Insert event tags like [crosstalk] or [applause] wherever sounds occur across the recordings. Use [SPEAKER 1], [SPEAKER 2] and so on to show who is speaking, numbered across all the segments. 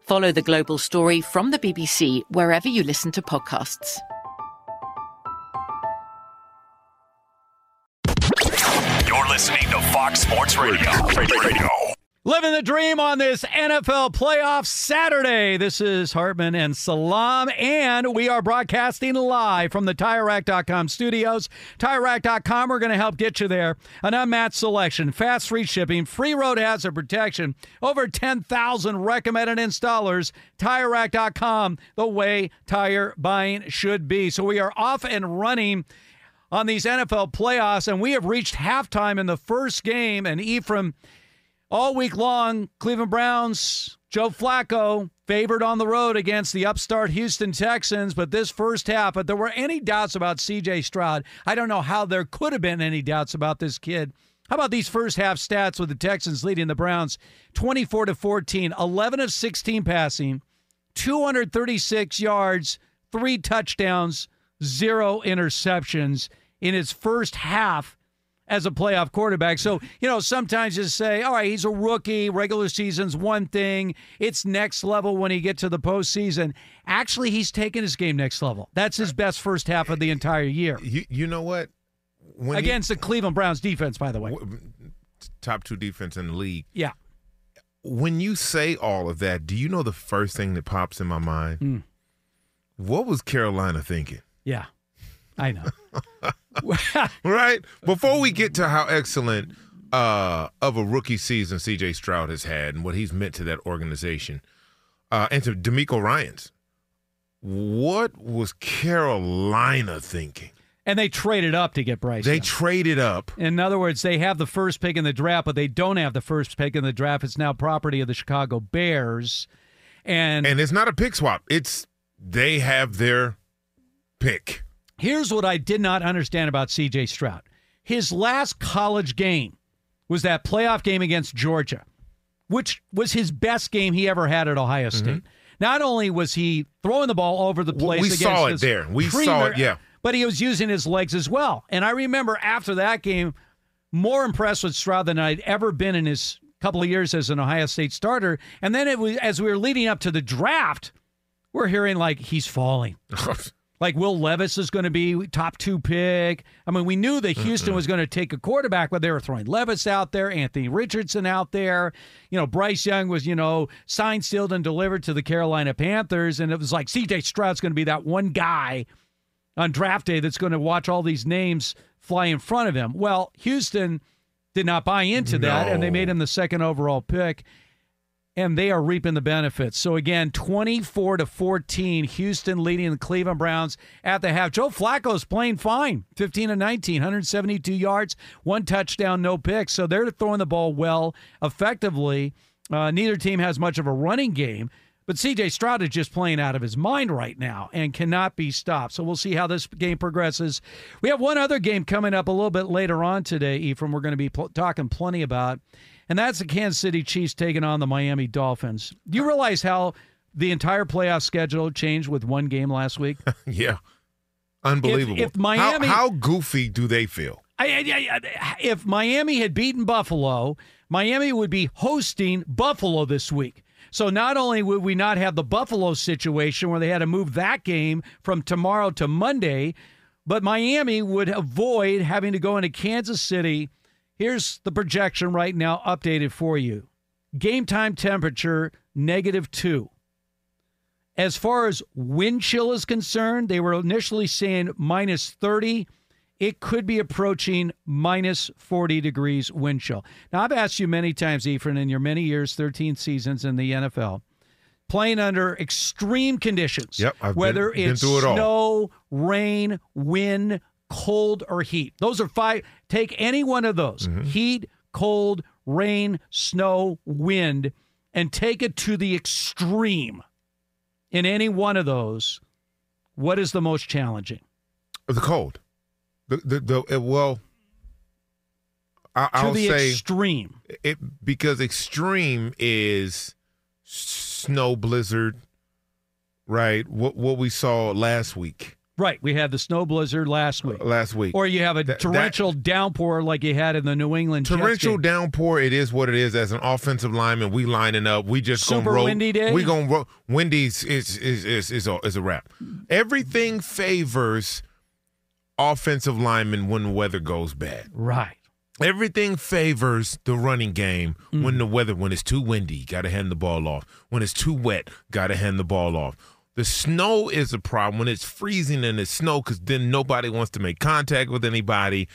[SPEAKER 1] Follow the global story from the BBC wherever you listen to podcasts.
[SPEAKER 2] You're listening to Fox Sports Radio. Radio.
[SPEAKER 3] Living the dream on this NFL playoff Saturday. This is Hartman and Salaam, and we are broadcasting live from the TireRack.com studios. TireRack.com, we're going to help get you there. An unmatched selection, fast free shipping, free road hazard protection, over 10,000 recommended installers. TireRack.com, the way tire buying should be. So we are off and running on these NFL playoffs, and we have reached halftime in the first game, and Ephraim all week long, Cleveland Browns, Joe Flacco favored on the road against the upstart Houston Texans. But this first half, if there were any doubts about CJ Stroud, I don't know how there could have been any doubts about this kid. How about these first half stats with the Texans leading the Browns 24 to 14, 11 of 16 passing, 236 yards, three touchdowns, zero interceptions in his first half as a playoff quarterback. So, you know, sometimes just say, all right, he's a rookie, regular season's one thing, it's next level when he get to the postseason. Actually, he's taken his game next level. That's his best first half of the entire year.
[SPEAKER 4] You, you know what? When
[SPEAKER 3] Against the Cleveland Browns defense, by the way.
[SPEAKER 4] top two defense in the league.
[SPEAKER 3] Yeah.
[SPEAKER 4] When you say all of that, do you know the first thing that pops in my mind?
[SPEAKER 3] Mm.
[SPEAKER 4] What was Carolina thinking?
[SPEAKER 3] Yeah. I know. [laughs] [laughs]
[SPEAKER 4] right? Before we get to how excellent uh, of a rookie season CJ Stroud has had and what he's meant to that organization, uh, and to DeMeco Ryans, what was Carolina thinking?
[SPEAKER 3] And they traded up to get Bryce.
[SPEAKER 4] They
[SPEAKER 3] Young.
[SPEAKER 4] traded up.
[SPEAKER 3] In other words, they have the first pick in the draft, but they don't have the first pick in the draft. It's now property of the Chicago Bears. And
[SPEAKER 4] And it's not a pick swap. It's they have their pick.
[SPEAKER 3] Here's what I did not understand about CJ Stroud. His last college game was that playoff game against Georgia, which was his best game he ever had at Ohio State.
[SPEAKER 4] Mm-hmm.
[SPEAKER 3] Not only was he throwing the ball over the place,
[SPEAKER 4] We saw it there. We saw it, yeah.
[SPEAKER 3] But he was using his legs as well. And I remember after that game, more impressed with Stroud than I'd ever been in his couple of years as an Ohio State starter. And then it was as we were leading up to the draft, we're hearing like he's falling. [laughs] Like Will Levis is going to be top two pick. I mean, we knew that Houston was going to take a quarterback, but they were throwing Levis out there, Anthony Richardson out there. You know, Bryce Young was, you know, signed, sealed, and delivered to the Carolina Panthers. And it was like CJ Stroud's going to be that one guy on draft day that's going to watch all these names fly in front of him. Well, Houston did not buy into that, and they made him the second overall pick and they are reaping the benefits. So again, 24 to 14, Houston leading the Cleveland Browns at the half. Joe Flacco's playing fine. 15 to 19, 172 yards, one touchdown, no picks. So they're throwing the ball well, effectively. Uh, neither team has much of a running game. But CJ Stroud is just playing out of his mind right now and cannot be stopped. So we'll see how this game progresses. We have one other game coming up a little bit later on today, Ephraim, we're going to be pl- talking plenty about. And that's the Kansas City Chiefs taking on the Miami Dolphins. Do you realize how the entire playoff schedule changed with one game last week? [laughs]
[SPEAKER 4] yeah. Unbelievable.
[SPEAKER 3] if Miami-
[SPEAKER 4] how, how goofy do they feel?
[SPEAKER 3] I, I, I, if Miami had beaten Buffalo, Miami would be hosting Buffalo this week. So not only would we not have the Buffalo situation where they had to move that game from tomorrow to Monday, but Miami would avoid having to go into Kansas City. Here's the projection right now, updated for you. Game time temperature negative two. As far as wind chill is concerned, they were initially saying minus 30. It could be approaching minus 40 degrees wind chill. Now, I've asked you many times, Ephraim, in your many years, 13 seasons in the NFL, playing under extreme conditions,
[SPEAKER 4] Yep, I've been-
[SPEAKER 3] whether
[SPEAKER 4] been
[SPEAKER 3] it's
[SPEAKER 4] through it all.
[SPEAKER 3] snow, rain, wind, cold, or heat. Those are five. Take any one of those
[SPEAKER 4] Mm-hmm.
[SPEAKER 3] heat, cold, rain, snow, wind, and take it to the extreme in any one of those, what is the most challenging?
[SPEAKER 4] The cold. The the, the uh, well. I,
[SPEAKER 3] To
[SPEAKER 4] I'll
[SPEAKER 3] the
[SPEAKER 4] say
[SPEAKER 3] extreme.
[SPEAKER 4] it because extreme is snow blizzard, right? What what we saw last week.
[SPEAKER 3] Right. We had the snow blizzard last week.
[SPEAKER 4] Last week.
[SPEAKER 3] Or you have a
[SPEAKER 4] That- that-
[SPEAKER 3] torrential downpour like you had in the New England
[SPEAKER 4] torrential downpour. It is what it is. As an offensive lineman, we lining up. We just
[SPEAKER 3] Super
[SPEAKER 4] gonna roll.
[SPEAKER 3] windy day?
[SPEAKER 4] We gonna roll. Windy's is is is is a, is a wrap. Everything favors offensive linemen when the weather goes bad.
[SPEAKER 3] Right.
[SPEAKER 4] Everything favors the running game
[SPEAKER 3] Mm.
[SPEAKER 4] when the weather when it's too windy, got to hand the ball off. When it's too wet, got to hand the ball off. The snow is a problem when it's freezing and it's snow because then nobody wants to make contact with anybody.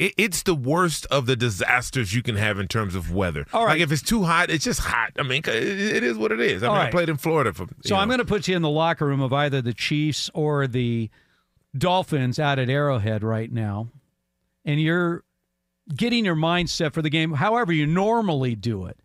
[SPEAKER 4] It, it's the worst of the disasters you can have in terms of weather.
[SPEAKER 3] All right.
[SPEAKER 4] Like if it's too hot, it's just hot. I mean, it, it is what it is. I
[SPEAKER 3] All
[SPEAKER 4] mean, I played in Florida for.
[SPEAKER 3] So I'm going to put you in the locker room of either the Chiefs or the Dolphins out at Arrowhead right now, and you're getting your mindset for the game however you normally do it.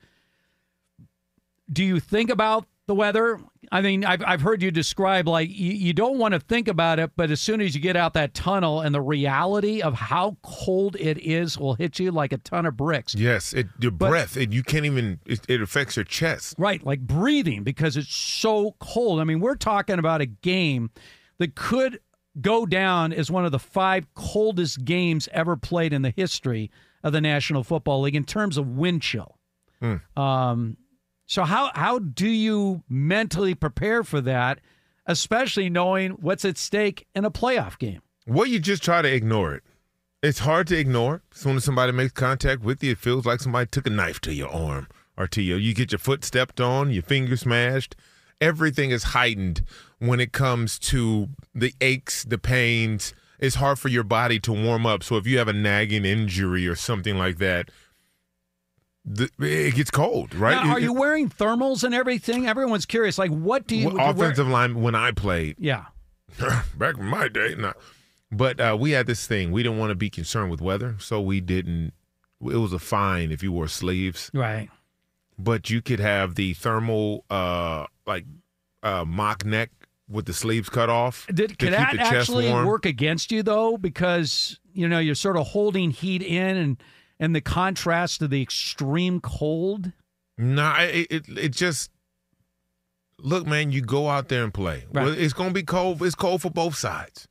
[SPEAKER 3] Do you think about the weather? I mean, I've, I've heard you describe like you, you don't want to think about it, but as soon as you get out that tunnel and the reality of how cold it is will hit you like a ton of bricks.
[SPEAKER 4] Yes, it, your
[SPEAKER 3] But-
[SPEAKER 4] breath. It, you can't even. It, it affects your chest.
[SPEAKER 3] Right, like breathing because it's so cold. I mean, we're talking about a game that could go down as one of the five coldest games ever played in the history of the National Football League in terms of wind chill. Um, so how how do you mentally prepare for that, especially knowing what's at stake in a playoff game?
[SPEAKER 4] Well, you just try to ignore it. It's hard to ignore. As soon as somebody makes contact with you, it feels like somebody took a knife to your arm or to you. You get your foot stepped on, your finger smashed. Everything is heightened when it comes to the aches, the pains. It's hard for your body to warm up. So if you have a nagging injury or something like that, the, it gets cold, right?
[SPEAKER 3] Now, are
[SPEAKER 4] It-
[SPEAKER 3] you wearing thermals and everything? Everyone's curious. Like, what do you?
[SPEAKER 4] it-
[SPEAKER 3] do wear-
[SPEAKER 4] offensive line when I played,
[SPEAKER 3] Yeah. [laughs]
[SPEAKER 4] back in my day. No. But uh, we had this thing. We didn't want to be concerned with weather, so we didn't. It was a fine if you wore sleeves,
[SPEAKER 3] Right.
[SPEAKER 4] but you could have the thermal, uh, like uh, mock neck with the sleeves cut off.
[SPEAKER 3] Did could that actually
[SPEAKER 4] warm.
[SPEAKER 3] work against you though? Because you know you're sort of holding heat in, and and the contrast to the extreme cold.
[SPEAKER 4] Nah, it, it it just look, man. You go out there and play.
[SPEAKER 3] Right.
[SPEAKER 4] Well, it's gonna be cold. It's cold for both sides.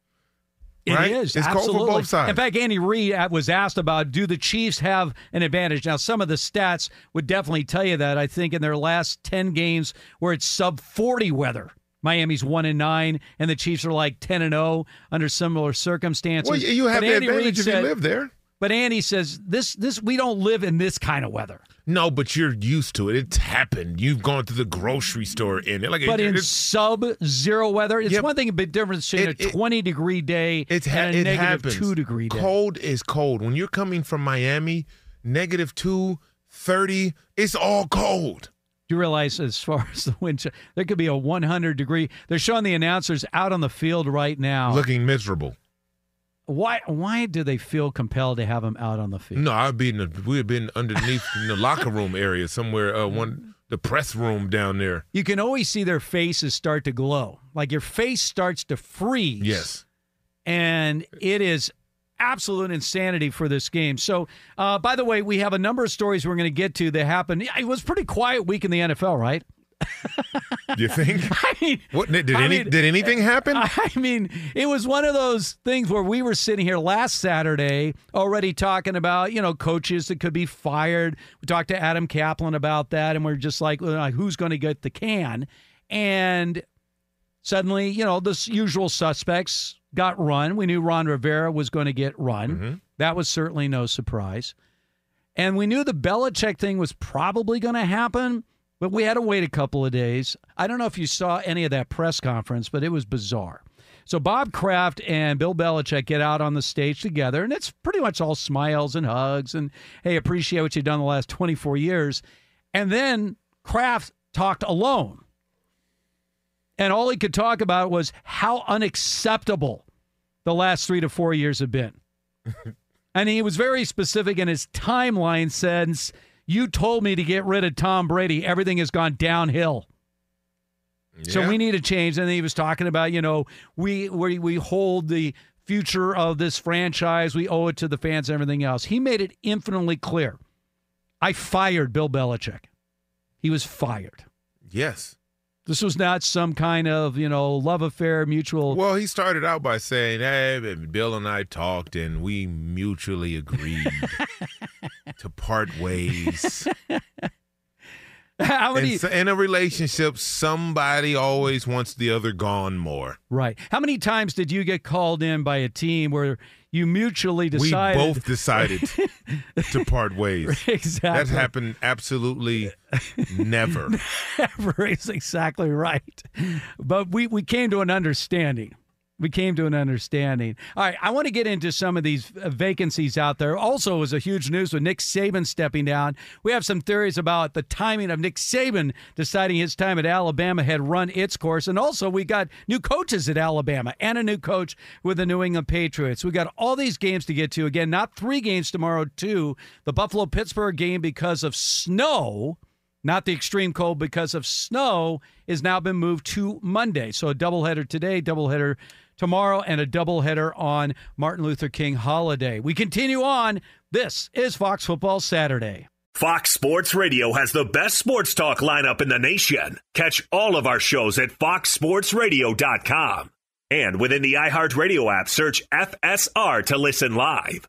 [SPEAKER 3] It is
[SPEAKER 4] Right? It's cold for both sides.
[SPEAKER 3] In fact, Andy Reid uh, was asked about do the Chiefs have an advantage? Now, some of the stats would definitely tell you that. I think in their last ten games, where it's sub forty weather, Miami's one and nine, and the Chiefs are like ten and zero under similar circumstances.
[SPEAKER 4] Well, you have
[SPEAKER 3] But
[SPEAKER 4] the
[SPEAKER 3] Andy Reid
[SPEAKER 4] advantage if
[SPEAKER 3] said-
[SPEAKER 4] you live there.
[SPEAKER 3] But Andy says this this we don't live in this kind of weather.
[SPEAKER 4] No, but you're used to it. It's happened. You've gone to the grocery store in it. Like
[SPEAKER 3] But
[SPEAKER 4] it,
[SPEAKER 3] in sub zero weather, it's
[SPEAKER 4] Yep.
[SPEAKER 3] one thing a bit different between
[SPEAKER 4] It-
[SPEAKER 3] a
[SPEAKER 4] it-
[SPEAKER 3] 20 degree day
[SPEAKER 4] it's ha-
[SPEAKER 3] and a
[SPEAKER 4] it
[SPEAKER 3] negative
[SPEAKER 4] happens.
[SPEAKER 3] two degree day.
[SPEAKER 4] Cold is cold. When you're coming from Miami, negative two, 30, it's all cold.
[SPEAKER 3] Do you realize, as far [laughs] as the wind, there could be a 100 degree. They're showing the announcers out on the field right now.
[SPEAKER 4] Looking miserable.
[SPEAKER 3] Why? Why do they feel compelled to have them out on the field?
[SPEAKER 4] No, I'd be in the, we'd have been underneath in the [laughs] locker room area somewhere, uh, one the press room down there.
[SPEAKER 3] You can always see their faces start to glow, like your face starts to freeze.
[SPEAKER 4] Yes.
[SPEAKER 3] and it is absolute insanity for this game. So, uh, by the way, we have a number of stories we're going to get to that happened. It was pretty quiet week in the NFL, right?
[SPEAKER 4] You think? [laughs]
[SPEAKER 3] I mean,
[SPEAKER 4] What did
[SPEAKER 3] I
[SPEAKER 4] any
[SPEAKER 3] mean,
[SPEAKER 4] did anything eh, happen?
[SPEAKER 3] I mean, it was one of those things where we were sitting here last Saturday already talking about, you know, coaches that could be fired. We talked to Adam Caplan about that, and we're just like, uh, who's going to get the can? And suddenly, you know, the usual suspects got run. We knew Ron Rivera was going to get run. Mm-hmm. That was certainly no surprise. And we knew the Belichick thing was probably going to happen, but we had to wait a couple of days. I don't know if you saw any of that press conference, but it was bizarre. So Bob Kraft and Bill Belichick get out on the stage together, and it's pretty much all smiles and hugs and hey, appreciate what you've done the last 24 years. And then Kraft talked alone. And all he could talk about was how unacceptable the last three to four years have been. [laughs] and he was very specific in his timeline since you told me to get rid of Tom Brady, everything has gone downhill. So we need a change. And he was talking about, you know, we we we hold the future of this franchise. We owe it to the fans and everything else. He made it infinitely clear. I fired Bill Belichick. He was fired.
[SPEAKER 4] yes.
[SPEAKER 3] This was not some kind of, you know, love affair, mutual.
[SPEAKER 4] Well, he started out by saying, "Hey, Bill and I talked, and we mutually agreed [laughs] to part ways." [laughs]
[SPEAKER 3] How many?
[SPEAKER 4] So in a relationship, somebody always wants the other gone more.
[SPEAKER 3] right. How many times did you get called in by a team where you mutually decided?
[SPEAKER 4] We both decided [laughs] to part ways.
[SPEAKER 3] exactly.
[SPEAKER 4] That happened absolutely never. [laughs]
[SPEAKER 3] Never is exactly right. But we, we came to an understanding. We came to an understanding. All right, I want to get into some of these uh, vacancies out there. Also, was a huge news with Nick Saban stepping down. We have some theories about the timing of Nick Saban deciding his time at Alabama had run its course, and also we got new coaches at Alabama and a new coach with the New England Patriots. We got all these games to get to. Again, not three games tomorrow. Two, the Buffalo Pittsburgh game because of snow not the extreme cold because of snow, is now been moved to Monday. So a doubleheader today, doubleheader tomorrow, and a doubleheader on Martin Luther King holiday. We continue on. This is Fox Football Saturday.
[SPEAKER 2] Fox Sports Radio has the best sports talk lineup in the nation. Catch all of our shows at foxsportsradio.com. And within the iHeartRadio app, search FSR to listen live.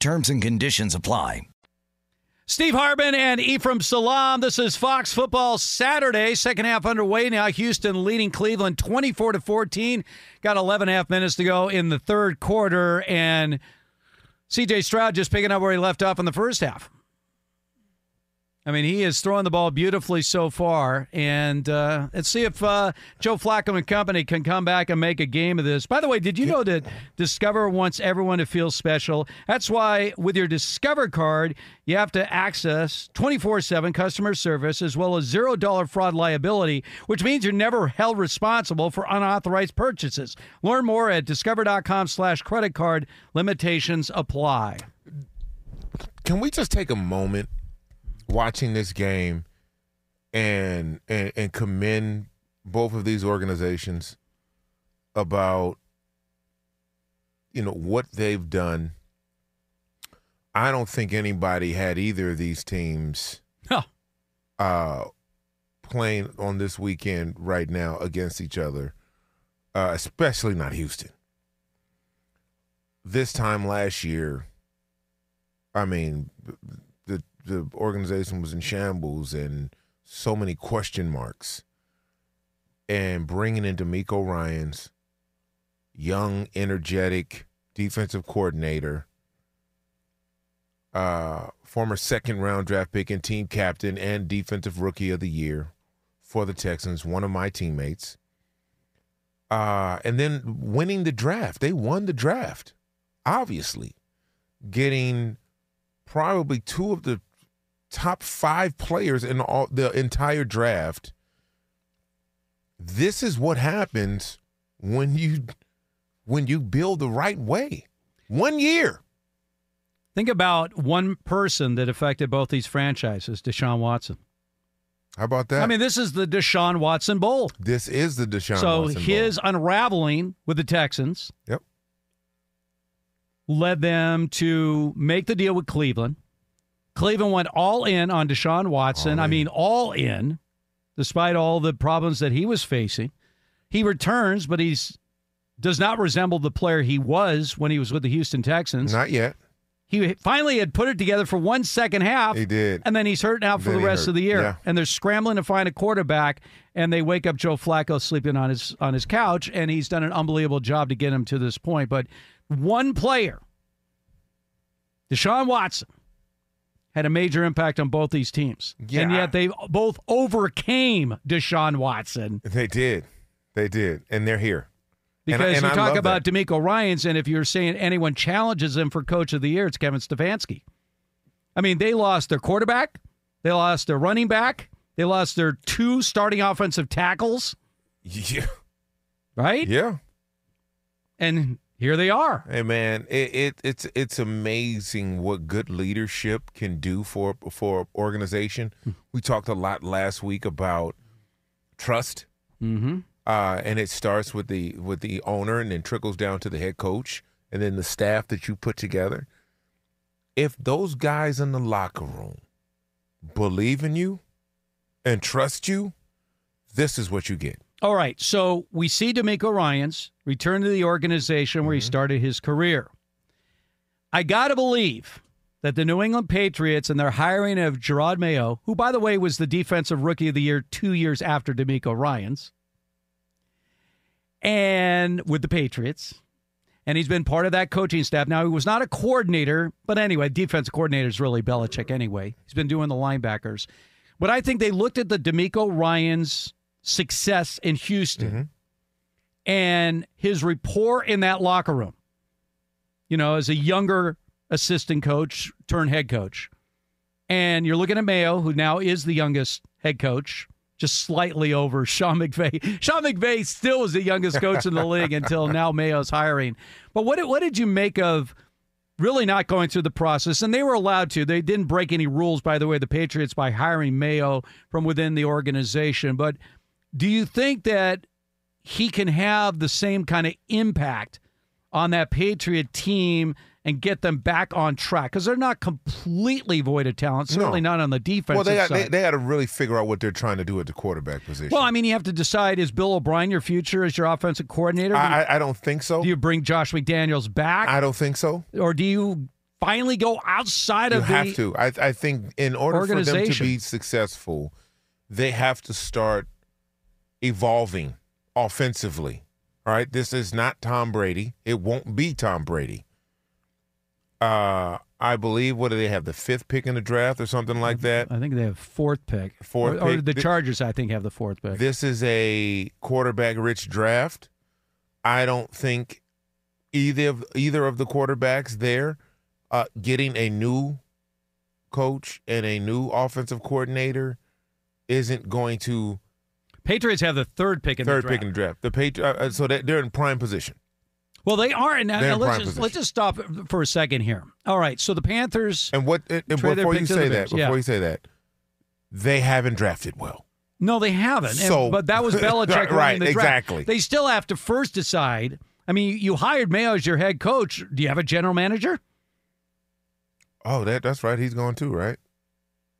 [SPEAKER 5] Terms and conditions apply.
[SPEAKER 3] Steve Hartman and Ephraim Salaam. This is Fox Football Saturday. Second half underway now. Houston leading Cleveland 24 to 14. Got 11 and a half minutes to go in the third quarter. And CJ Stroud just picking up where he left off in the first half. I mean, he is throwing the ball beautifully so far, and uh, let's see if uh, Joe Flacco and company can come back and make a game of this. By the way, did you know that Discover wants everyone to feel special? That's why with your Discover card, you have to access 24/7 customer service as well as zero dollar fraud liability, which means you're never held responsible for unauthorized purchases. Learn more at discover.com/slash credit card. Limitations apply.
[SPEAKER 4] Can we just take a moment watching this game and and, and commend both of these organizations about you know what they've done. I don't think anybody had either of these teams
[SPEAKER 3] Huh.
[SPEAKER 4] uh, playing on this weekend right now against each other, uh, especially not Houston. This time last year, I mean, the organization was in shambles and so many question marks. And bringing in DeMeco Ryans young, energetic defensive coordinator, uh, former second round draft pick and team captain and defensive rookie of the year for the Texans, one of my teammates. Uh, and then winning the draft. They won the draft, obviously, getting probably two of the top five players in all the entire draft. This is what happens when you when you build the right way. One year.
[SPEAKER 3] Think about one person that affected both these franchises, Deshaun Watson.
[SPEAKER 4] How about that?
[SPEAKER 3] I mean, this is the Deshaun Watson Bowl.
[SPEAKER 4] this is the Deshaun
[SPEAKER 3] so
[SPEAKER 4] Watson
[SPEAKER 3] his
[SPEAKER 4] Bowl.
[SPEAKER 3] unraveling with the Texans
[SPEAKER 4] Yep.
[SPEAKER 3] led them to make the deal with Cleveland. Cleveland went all in on Deshaun Watson.
[SPEAKER 4] All
[SPEAKER 3] I mean, all in, despite all the problems that he was facing. He returns, but he's does not resemble the player he was when he was with the Houston Texans.
[SPEAKER 4] Not yet.
[SPEAKER 3] He finally had put it together for one second half.
[SPEAKER 4] He did.
[SPEAKER 3] And then he's hurt out for
[SPEAKER 4] Then
[SPEAKER 3] the rest of the year.
[SPEAKER 4] Yeah.
[SPEAKER 3] And they're scrambling to find a quarterback, and they wake up Joe Flacco sleeping on his on his couch, and he's done an unbelievable job to get him to this point. But one player, Deshaun Watson, had a major impact on both these teams.
[SPEAKER 4] Yeah,
[SPEAKER 3] and yet they both overcame Deshaun Watson.
[SPEAKER 4] They did. They did. And they're here.
[SPEAKER 3] Because
[SPEAKER 4] and
[SPEAKER 3] you
[SPEAKER 4] I
[SPEAKER 3] talk about
[SPEAKER 4] that.
[SPEAKER 3] DeMeco Ryans, and if you're saying anyone challenges him for Coach of the Year, it's Kevin Stefanski. I mean, they lost their quarterback, they lost their running back, they lost their two starting offensive tackles, [laughs]
[SPEAKER 4] Yeah.
[SPEAKER 3] right?
[SPEAKER 4] Yeah.
[SPEAKER 3] And here they are.
[SPEAKER 4] Hey man, it, it it's it's amazing what good leadership can do for for organization. We talked a lot last week about trust,
[SPEAKER 3] Mm-hmm.
[SPEAKER 4] uh, and it starts with the with the owner, and then trickles down to the head coach, and then the staff that you put together. If those guys in the locker room believe in you and trust you, this is what you get.
[SPEAKER 3] All right. So we see DeMeco Ryans return to the organization where he mm-hmm. started his career. I got to believe that the New England Patriots and their hiring of Jerod Mayo, who, by the way, was the defensive rookie of the year two years after DeMeco Ryans, and with the Patriots, and he's been part of that coaching staff. Now, he was not a coordinator, but anyway, defense coordinator is really Belichick anyway. He's been doing the linebackers. But I think they looked at the DeMeco Ryans' success in Houston mm-hmm. and his rapport in that locker room. You know, as a younger assistant coach turned head coach. And you're looking at Mayo, who now is the youngest head coach, just slightly over [laughs] Sean McVay. Sean McVay still was the youngest coach in the [laughs] league until now Mayo's hiring. But what did, what did you make of really not going through the process? And they were allowed to. They didn't break any rules, by the way, the Patriots, by hiring Mayo from within the organization. But do you think that he can have the same kind of impact on that Patriot team and get them back on track? Because they're not completely void of talent, certainly not on the defense.
[SPEAKER 4] Well, they got,
[SPEAKER 3] side.
[SPEAKER 4] they, they got to really figure out what they're trying to do at the quarterback position.
[SPEAKER 3] well, I mean, you have to decide: is Bill O'Brien your future as your offensive coordinator? Do you,
[SPEAKER 4] I, don't think so.
[SPEAKER 3] do you bring Josh McDaniels back,
[SPEAKER 4] I don't think so.
[SPEAKER 3] or do you finally go outside
[SPEAKER 4] You
[SPEAKER 3] of the?
[SPEAKER 4] You have to. I, I think in order for them to be successful, they have to start evolving offensively. All right, this is not Tom Brady. It won't be Tom Brady. Uh, I believe what do they have the fifth pick in the draft or something like that.
[SPEAKER 3] I think they have fourth pick.
[SPEAKER 4] Fourth
[SPEAKER 3] or, or the Chargers, I think, have the fourth pick.
[SPEAKER 4] This is a quarterback rich draft. I don't think either of either of the quarterbacks there uh, getting a new coach and a new offensive coordinator isn't going to
[SPEAKER 3] Patriots have the third pick in
[SPEAKER 4] third
[SPEAKER 3] the draft.
[SPEAKER 4] pick in the draft. The Patri- uh, so that they're in prime position.
[SPEAKER 3] Well, they are. And
[SPEAKER 4] in
[SPEAKER 3] let's, just,
[SPEAKER 4] position.
[SPEAKER 3] let's just stop for a second here. All right. So the Panthers.
[SPEAKER 4] And what? And and before you say that,
[SPEAKER 3] Bears,
[SPEAKER 4] before
[SPEAKER 3] yeah.
[SPEAKER 4] you say that, they haven't drafted well.
[SPEAKER 3] No, they haven't. And-
[SPEAKER 4] So-
[SPEAKER 3] but that was [laughs] Belichick
[SPEAKER 4] Right,
[SPEAKER 3] the draft.
[SPEAKER 4] exactly.
[SPEAKER 3] They still have to first decide. I mean, you hired Mayo as your head coach. Do you have a general manager?
[SPEAKER 4] Oh, that that's right. He's going too, right?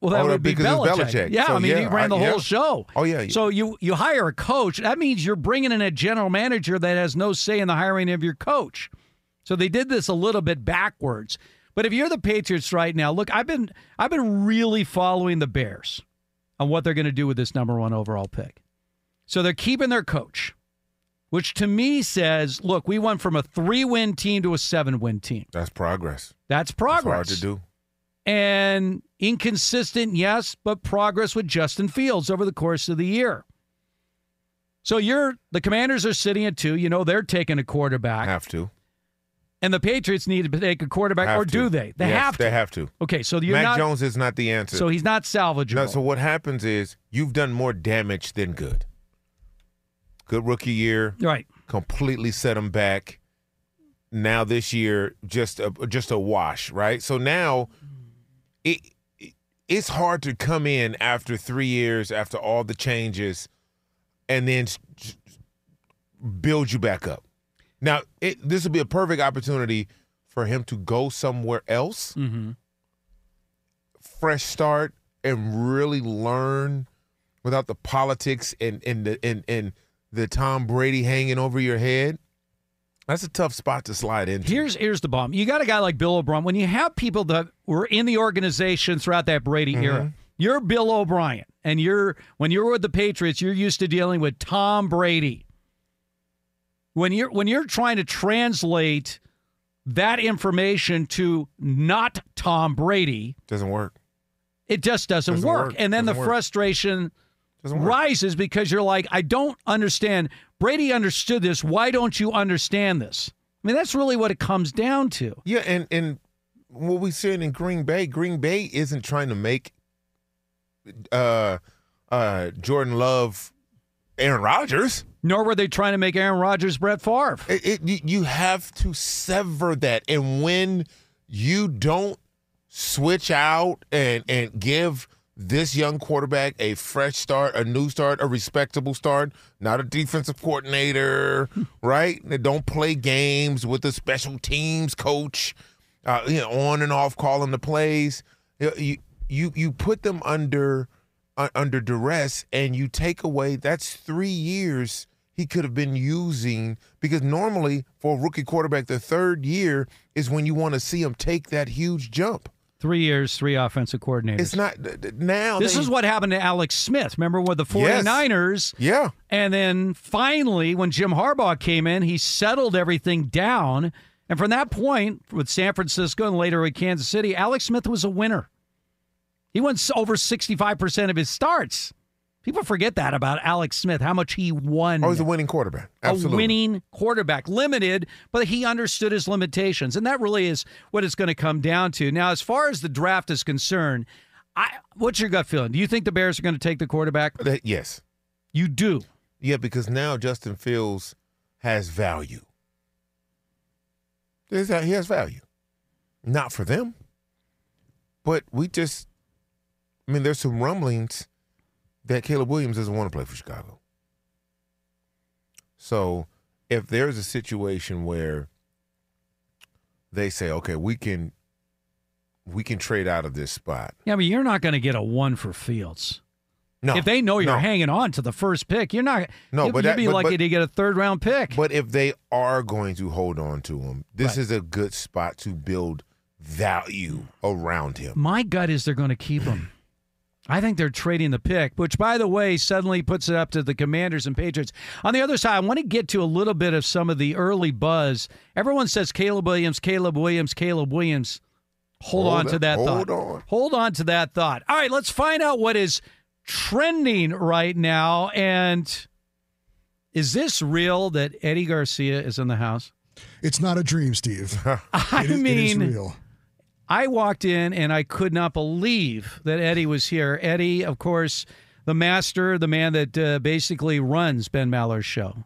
[SPEAKER 3] Well, that
[SPEAKER 4] Oh,
[SPEAKER 3] would be Belichick.
[SPEAKER 4] Belichick.
[SPEAKER 3] Yeah,
[SPEAKER 4] So,
[SPEAKER 3] I mean, he ran the
[SPEAKER 4] I- yeah.
[SPEAKER 3] whole show.
[SPEAKER 4] Oh yeah.
[SPEAKER 3] So you you hire a coach. That means you're bringing in a general manager that has no say in the hiring of your coach. So they did this a little bit backwards. But if you're the Patriots right now, look, I've been I've been really following the Bears on what they're going to do with this number one overall pick. So they're keeping their coach, which to me says, look, we went from a three win team to a seven win team.
[SPEAKER 4] that's progress.
[SPEAKER 3] That's progress
[SPEAKER 4] hard to do.
[SPEAKER 3] and inconsistent, yes, but progress with Justin Fields over the course of the year. So you're the Commanders are sitting at two. You know they're taking a quarterback,
[SPEAKER 4] Have to.
[SPEAKER 3] and the Patriots need to take a quarterback,
[SPEAKER 4] Have
[SPEAKER 3] or
[SPEAKER 4] to.
[SPEAKER 3] do they? They
[SPEAKER 4] Yes,
[SPEAKER 3] have to.
[SPEAKER 4] They have to.
[SPEAKER 3] Okay, so you're
[SPEAKER 4] Mac
[SPEAKER 3] not.
[SPEAKER 4] Jones is not the answer.
[SPEAKER 3] so he's not salvageable.
[SPEAKER 4] No, so what happens is you've done more damage than good. Good rookie year,
[SPEAKER 3] right.
[SPEAKER 4] completely set him back. Now this year, just a just a wash, right? So now, it, it it's hard to come in after three years, after all the changes, and then build you back up. Now, it, this would be a perfect opportunity for him to go somewhere else
[SPEAKER 3] Mm-hmm.
[SPEAKER 4] fresh start and really learn without the politics and and the and, and the Tom Brady hanging over your head. That's a tough spot to slide into.
[SPEAKER 3] Here's here's the bomb. You got a guy like Bill O'Brien. When you have people that were in the organization throughout that Brady
[SPEAKER 4] Mm-hmm.
[SPEAKER 3] era, you're Bill O'Brien, and you're when you're with the Patriots, you're used to dealing with Tom Brady. When you're when you're trying to translate that information to not Tom Brady,
[SPEAKER 4] doesn't work.
[SPEAKER 3] it just doesn't,
[SPEAKER 4] Doesn't
[SPEAKER 3] work.
[SPEAKER 4] work.
[SPEAKER 3] And then
[SPEAKER 4] Doesn't
[SPEAKER 3] the
[SPEAKER 4] work.
[SPEAKER 3] frustration. Rises because you're like, I don't understand. Brady understood this. Why don't you understand this? I mean, that's really what it comes down to.
[SPEAKER 4] Yeah, and and what we said in Green Bay, Green Bay isn't trying to make uh uh Jordan Love Aaron Rodgers.
[SPEAKER 3] Nor were they trying to make Aaron Rodgers Brett Favre.
[SPEAKER 4] It, it, you- you have to sever that, and when you don't switch out and and give this young quarterback a fresh start, a new start, a respectable start, not a defensive coordinator, [laughs] right? They don't play games with the special teams coach, uh, you know, on and off calling the plays. You you you, put them under uh, under duress, and you take away. That's three years he could have been using because normally for a rookie quarterback, the third year is when you want to see him take that huge jump.
[SPEAKER 3] Three years, three offensive coordinators.
[SPEAKER 4] It's not now.
[SPEAKER 3] this
[SPEAKER 4] they-
[SPEAKER 3] is what happened to Alex Smith. Remember with the
[SPEAKER 4] Yes.
[SPEAKER 3] 49ers?
[SPEAKER 4] Yeah.
[SPEAKER 3] And then finally, when Jim Harbaugh came in, he settled everything down. And from that point, with San Francisco and later with Kansas City, Alex Smith was a winner. He won over 65% of his starts. People forget that about Alex Smith, how much he won.
[SPEAKER 4] Oh, he's a winning quarterback. Absolutely.
[SPEAKER 3] a winning quarterback, limited, but he understood his limitations, and that really is what it's going to come down to. Now, as far as the draft is concerned, I what's your gut feeling? Do you think the Bears are going to take the quarterback?
[SPEAKER 4] That- yes.
[SPEAKER 3] You do.
[SPEAKER 4] Yeah, because now Justin Fields has value. He has value. Not for them. But we just, I mean, there's some rumblings that Caleb Williams doesn't want to play for Chicago. So if there's a situation where they say, okay, we can we can trade out of this spot.
[SPEAKER 3] Yeah, but you're not going to get a one for Fields.
[SPEAKER 4] No.
[SPEAKER 3] If they know you're
[SPEAKER 4] no.
[SPEAKER 3] hanging on to the first pick, you're not.
[SPEAKER 4] No,
[SPEAKER 3] you,
[SPEAKER 4] but
[SPEAKER 3] you'd
[SPEAKER 4] that-
[SPEAKER 3] be
[SPEAKER 4] but-
[SPEAKER 3] lucky
[SPEAKER 4] but-
[SPEAKER 3] to get a third round pick.
[SPEAKER 4] But if they are going to hold on to him, this
[SPEAKER 3] Right.
[SPEAKER 4] is a good spot to build value around him.
[SPEAKER 3] My gut is they're going to keep him. I think they're trading the pick, which, by the way, suddenly puts it up to the Commanders and Patriots. On the other side, I want to get to a little bit of some of the early buzz. Everyone says Caleb Williams, Caleb Williams, Caleb Williams. Hold,
[SPEAKER 4] Hold
[SPEAKER 3] on to
[SPEAKER 4] up,
[SPEAKER 3] that
[SPEAKER 4] hold
[SPEAKER 3] thought.
[SPEAKER 4] on.
[SPEAKER 3] Hold on to that thought. All right, let's find out what is trending right now. And is this real that Eddie Garcia is in the house?
[SPEAKER 6] It's not a dream, Steve. [laughs]
[SPEAKER 3] I
[SPEAKER 6] It is-
[SPEAKER 3] mean,
[SPEAKER 6] it is real.
[SPEAKER 3] I walked in and I could not believe that Eddie was here. Eddie, of course, the master, the man that uh, basically runs Ben Maller's show.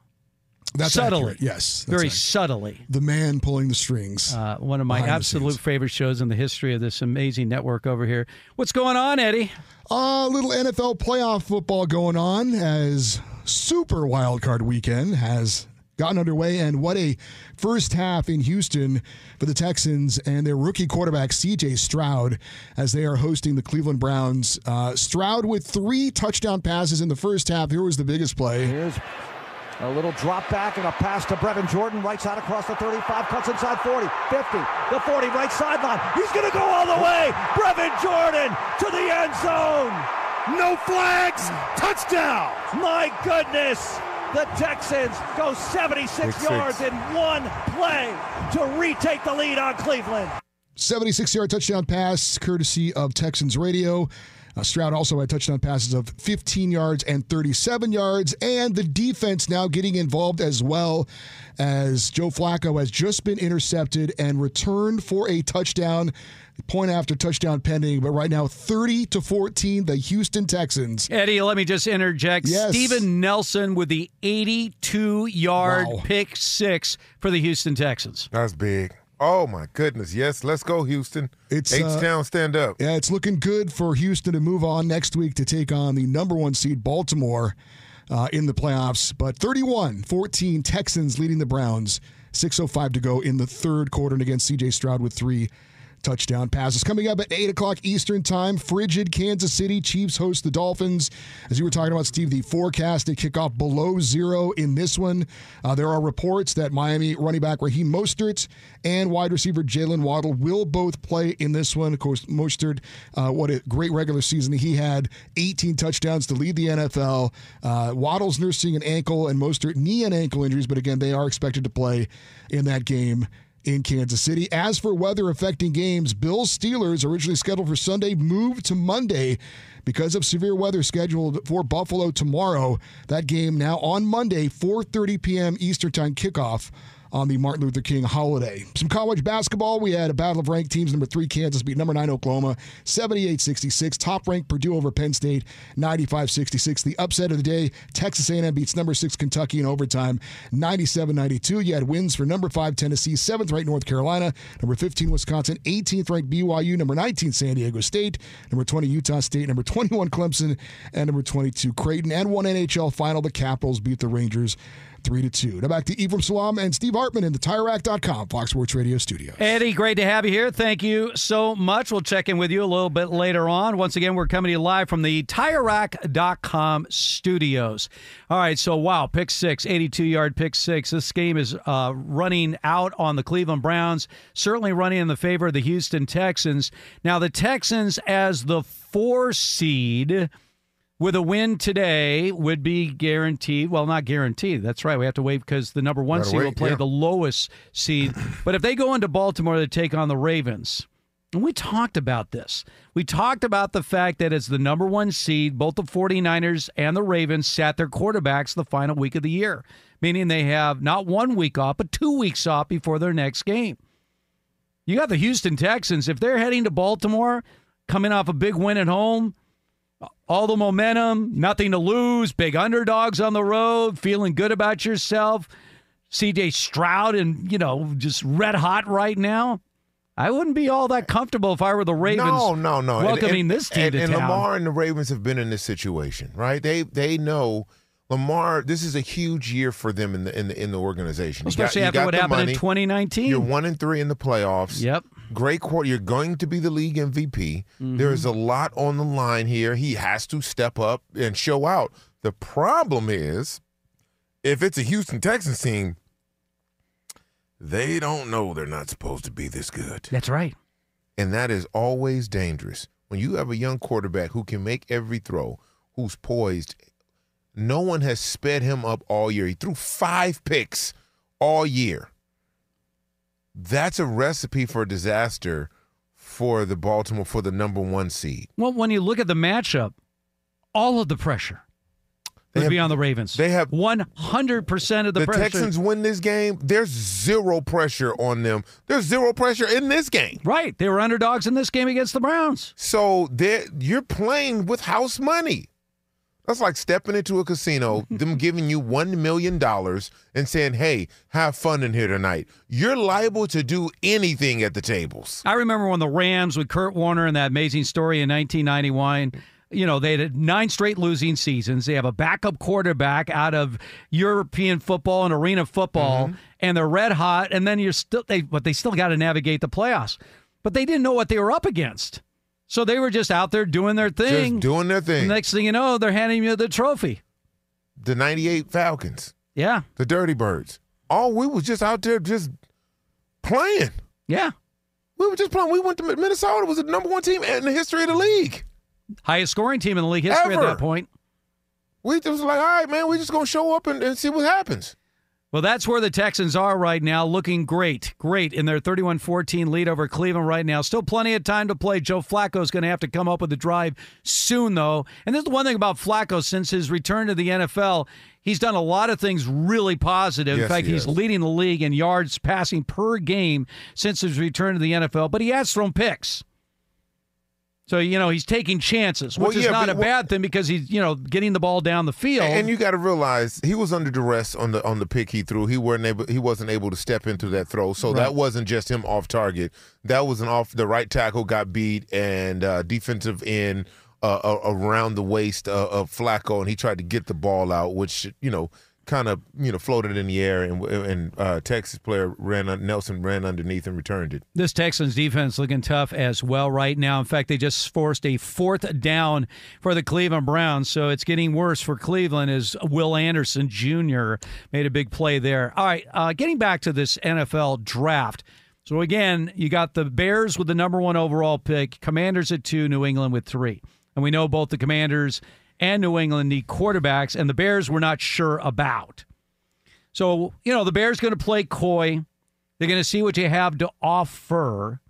[SPEAKER 6] That's
[SPEAKER 3] subtly.
[SPEAKER 6] accurate. Yes,
[SPEAKER 3] Very
[SPEAKER 6] accurate.
[SPEAKER 3] subtly.
[SPEAKER 6] the man pulling the strings.
[SPEAKER 3] Uh, one of my absolute favorite shows in the history of this amazing network over here. What's going on, Eddie?
[SPEAKER 6] A little NFL playoff football going on as Super Wild Card Weekend has gotten underway, and what a first half in Houston for the Texans and their rookie quarterback C.J. Stroud as they are hosting the Cleveland Browns. Uh, Stroud with three touchdown passes in the first half. Here was the biggest play.
[SPEAKER 7] Here's a little drop back and a pass to Brevin Jordan. Right side across the 35, cuts inside 40, 50, the 40, right sideline. He's going to go all the way. Brevin Jordan to the end zone. No flags. Touchdown. My goodness. The Texans go 76
[SPEAKER 4] Six, six.
[SPEAKER 7] yards in one play to retake the lead on Cleveland.
[SPEAKER 6] 76 yard touchdown pass, courtesy of Texans Radio. Uh, Stroud also had touchdown passes of 15 yards and 37 yards, and the defense now getting involved as well as Joe Flacco has just been intercepted and returned for a touchdown. Point after touchdown pending, but right now 30 to 14, the Houston Texans.
[SPEAKER 3] Eddie, let me just interject.
[SPEAKER 6] Yes.
[SPEAKER 3] Steven Nelson with the 82 yard
[SPEAKER 6] Wow.
[SPEAKER 3] pick six for the Houston Texans.
[SPEAKER 4] That's big. Oh my goodness. Yes, let's go, Houston.
[SPEAKER 6] It's, uh,
[SPEAKER 4] H-Town, stand up.
[SPEAKER 6] Yeah, it's looking good for Houston to move on next week to take on the number one seed Baltimore uh, in the playoffs. But 31 14 Texans leading the Browns. 6.05 to go in the third quarter and against CJ Stroud with three touchdown passes. Coming up at 8 o'clock Eastern Time, frigid Kansas City Chiefs host the Dolphins. As you were talking about, Steve, the forecast to kick off below zero in this one. Uh, there are reports that Miami running back Raheem Mostert and wide receiver Jaylen Waddle will both play in this one. Of course, Mostert, uh, what a great regular season he had 18 touchdowns to lead the NFL. Uh, Waddle's nursing an ankle and Mostert knee and ankle injuries, but again, they are expected to play in that game in Kansas City. As for weather affecting games, Bills Steelers originally scheduled for Sunday moved to Monday because of severe weather scheduled for Buffalo tomorrow. That game now on Monday, 4:30 p.m. Eastern Time kickoff on the Martin Luther King holiday. Some college basketball. We had a battle of ranked teams. Number three, Kansas beat number nine, Oklahoma, 78 66. Top ranked Purdue over Penn State, 95 66. The upset of the day, Texas A&M beats number six, Kentucky in overtime, 97 92. You had wins for number five, Tennessee, seventh ranked North Carolina, number 15, Wisconsin, 18th ranked BYU, number 19, San Diego State, number 20, Utah State, number 21, Clemson, and number 22, Creighton. And one NHL final, the Capitals beat the Rangers. Three to two. Now back to Ephraim Salaam and Steve Hartman in the TireRack.com Fox Sports Radio studio.
[SPEAKER 3] Eddie, great to have you here. Thank you so much. We'll check in with you a little bit later on. Once again, we're coming to you live from the TireRack.com studios. All right, so wow, pick six, 82 yard pick six. This game is uh, running out on the Cleveland Browns, certainly running in the favor of the Houston Texans. Now, the Texans, as the four seed, with a win today would be guaranteed. Well, not guaranteed. That's right. We have to wait because the number one
[SPEAKER 4] Gotta
[SPEAKER 3] seed will play
[SPEAKER 4] yeah.
[SPEAKER 3] the lowest seed. but if they go into Baltimore to take on the Ravens, and we talked about this. We talked about the fact that as the number one seed, both the 49ers and the Ravens sat their quarterbacks the final week of the year, meaning they have not one week off, but two weeks off before their next game. You got the Houston Texans. If they're heading to Baltimore, coming off a big win at home, all the momentum, nothing to lose, big underdogs on the road, feeling good about yourself. CJ Stroud and, you know, just red hot right now. I wouldn't be all that comfortable if I were the Ravens.
[SPEAKER 4] No, no, no. And-
[SPEAKER 3] Welcoming
[SPEAKER 4] and,
[SPEAKER 3] this team
[SPEAKER 4] and,
[SPEAKER 3] to
[SPEAKER 4] and
[SPEAKER 3] town.
[SPEAKER 4] Lamar and the Ravens have been in this situation, right? They they know Lamar. This is a huge year for them in the in the in the organization. You got-
[SPEAKER 3] Especially
[SPEAKER 4] you
[SPEAKER 3] after
[SPEAKER 4] got
[SPEAKER 3] what happened
[SPEAKER 4] money.
[SPEAKER 3] in 2019.
[SPEAKER 4] You're one and three in the playoffs.
[SPEAKER 3] Yep.
[SPEAKER 4] Great quarter. You're going to be the league MVP.
[SPEAKER 3] Mm-hmm.
[SPEAKER 4] There is a lot on the line here. He has to step up and show out. The problem is, if it's a Houston Texans team, they don't know they're not supposed to be this good.
[SPEAKER 3] That's right.
[SPEAKER 4] And that is always dangerous. When you have a young quarterback who can make every throw, who's poised, no one has sped him up all year. He threw five picks all year. That's a recipe for disaster for the Baltimore for the number one seed.
[SPEAKER 3] Well, when you look at the matchup, all of the pressure
[SPEAKER 4] They
[SPEAKER 3] would
[SPEAKER 4] have-
[SPEAKER 3] be on the Ravens.
[SPEAKER 4] they have-
[SPEAKER 3] 100% of the,
[SPEAKER 4] The,
[SPEAKER 3] pressure.
[SPEAKER 4] The Texans win this game. There's zero pressure on them. There's zero pressure in this game.
[SPEAKER 3] Right. They were underdogs in this game against the Browns.
[SPEAKER 4] So they're- you're playing with house money. That's like stepping into a casino, [laughs] them giving you $1 million and saying, hey, have fun in here tonight. You're liable to do anything at the tables.
[SPEAKER 3] I remember when the Rams with Kurt Warner and that amazing story in 1991. You know, they had nine straight losing seasons. They have a backup quarterback out of European football and arena football,
[SPEAKER 4] Mm-hmm.
[SPEAKER 3] and they're red hot. And then you're still, they, but they still got to navigate the playoffs. But they didn't know what they were up against. So they were just out there doing their thing.
[SPEAKER 4] Just doing their thing.
[SPEAKER 3] Next thing you know, they're handing you the trophy.
[SPEAKER 4] the 98 Falcons,
[SPEAKER 3] Yeah.
[SPEAKER 4] the Dirty Birds. All we was just out there just playing.
[SPEAKER 3] Yeah.
[SPEAKER 4] We were just playing. We went to Minnesota. Was the number one team in the history of the league.
[SPEAKER 3] Highest scoring team in the league history at that point.
[SPEAKER 4] We just was like, all right, man, we just gonna show up and, and see what happens.
[SPEAKER 3] Well, that's where the Texans are right now, looking great, great in their 31 14 lead over Cleveland right now. Still plenty of time to play. Joe Flacco is going to have to come up with a drive soon, though. And this is the one thing about Flacco since his return to the NFL, he's done a lot of things really positive. in fact,
[SPEAKER 4] he
[SPEAKER 3] he's leading the league in yards passing per game since his return to the NFL, but he has thrown picks. So, you know, he's taking chances, which
[SPEAKER 4] Well,
[SPEAKER 3] is not
[SPEAKER 4] but-
[SPEAKER 3] a bad thing because he's, you know, getting the ball down the field.
[SPEAKER 4] And you got to realize he was under duress on the on the pick he threw. He weren't able he wasn't able to step into that throw. So
[SPEAKER 3] Right.
[SPEAKER 4] that wasn't just him off target. That was an off the right tackle got beat and uh, defensive end uh, uh, around the waist uh, of Flacco and he tried to get the ball out, which you know kind of you know floated in the air and and uh, Texas player ran Nelson ran underneath and returned it.
[SPEAKER 3] This Texans defense looking tough as well right now. In fact, they just forced a fourth down for the Cleveland Browns, so it's getting worse for Cleveland as Will Anderson Jr. made a big play there. All right, uh, getting back to this NFL draft. So again, you got the Bears with the number one overall pick, Commanders at two, New England with three, and we know both the Commanders and New England need quarterbacks, and the Bears we're not sure about. So, you know, the Bears going to play coy. They're going to see what you have to offer.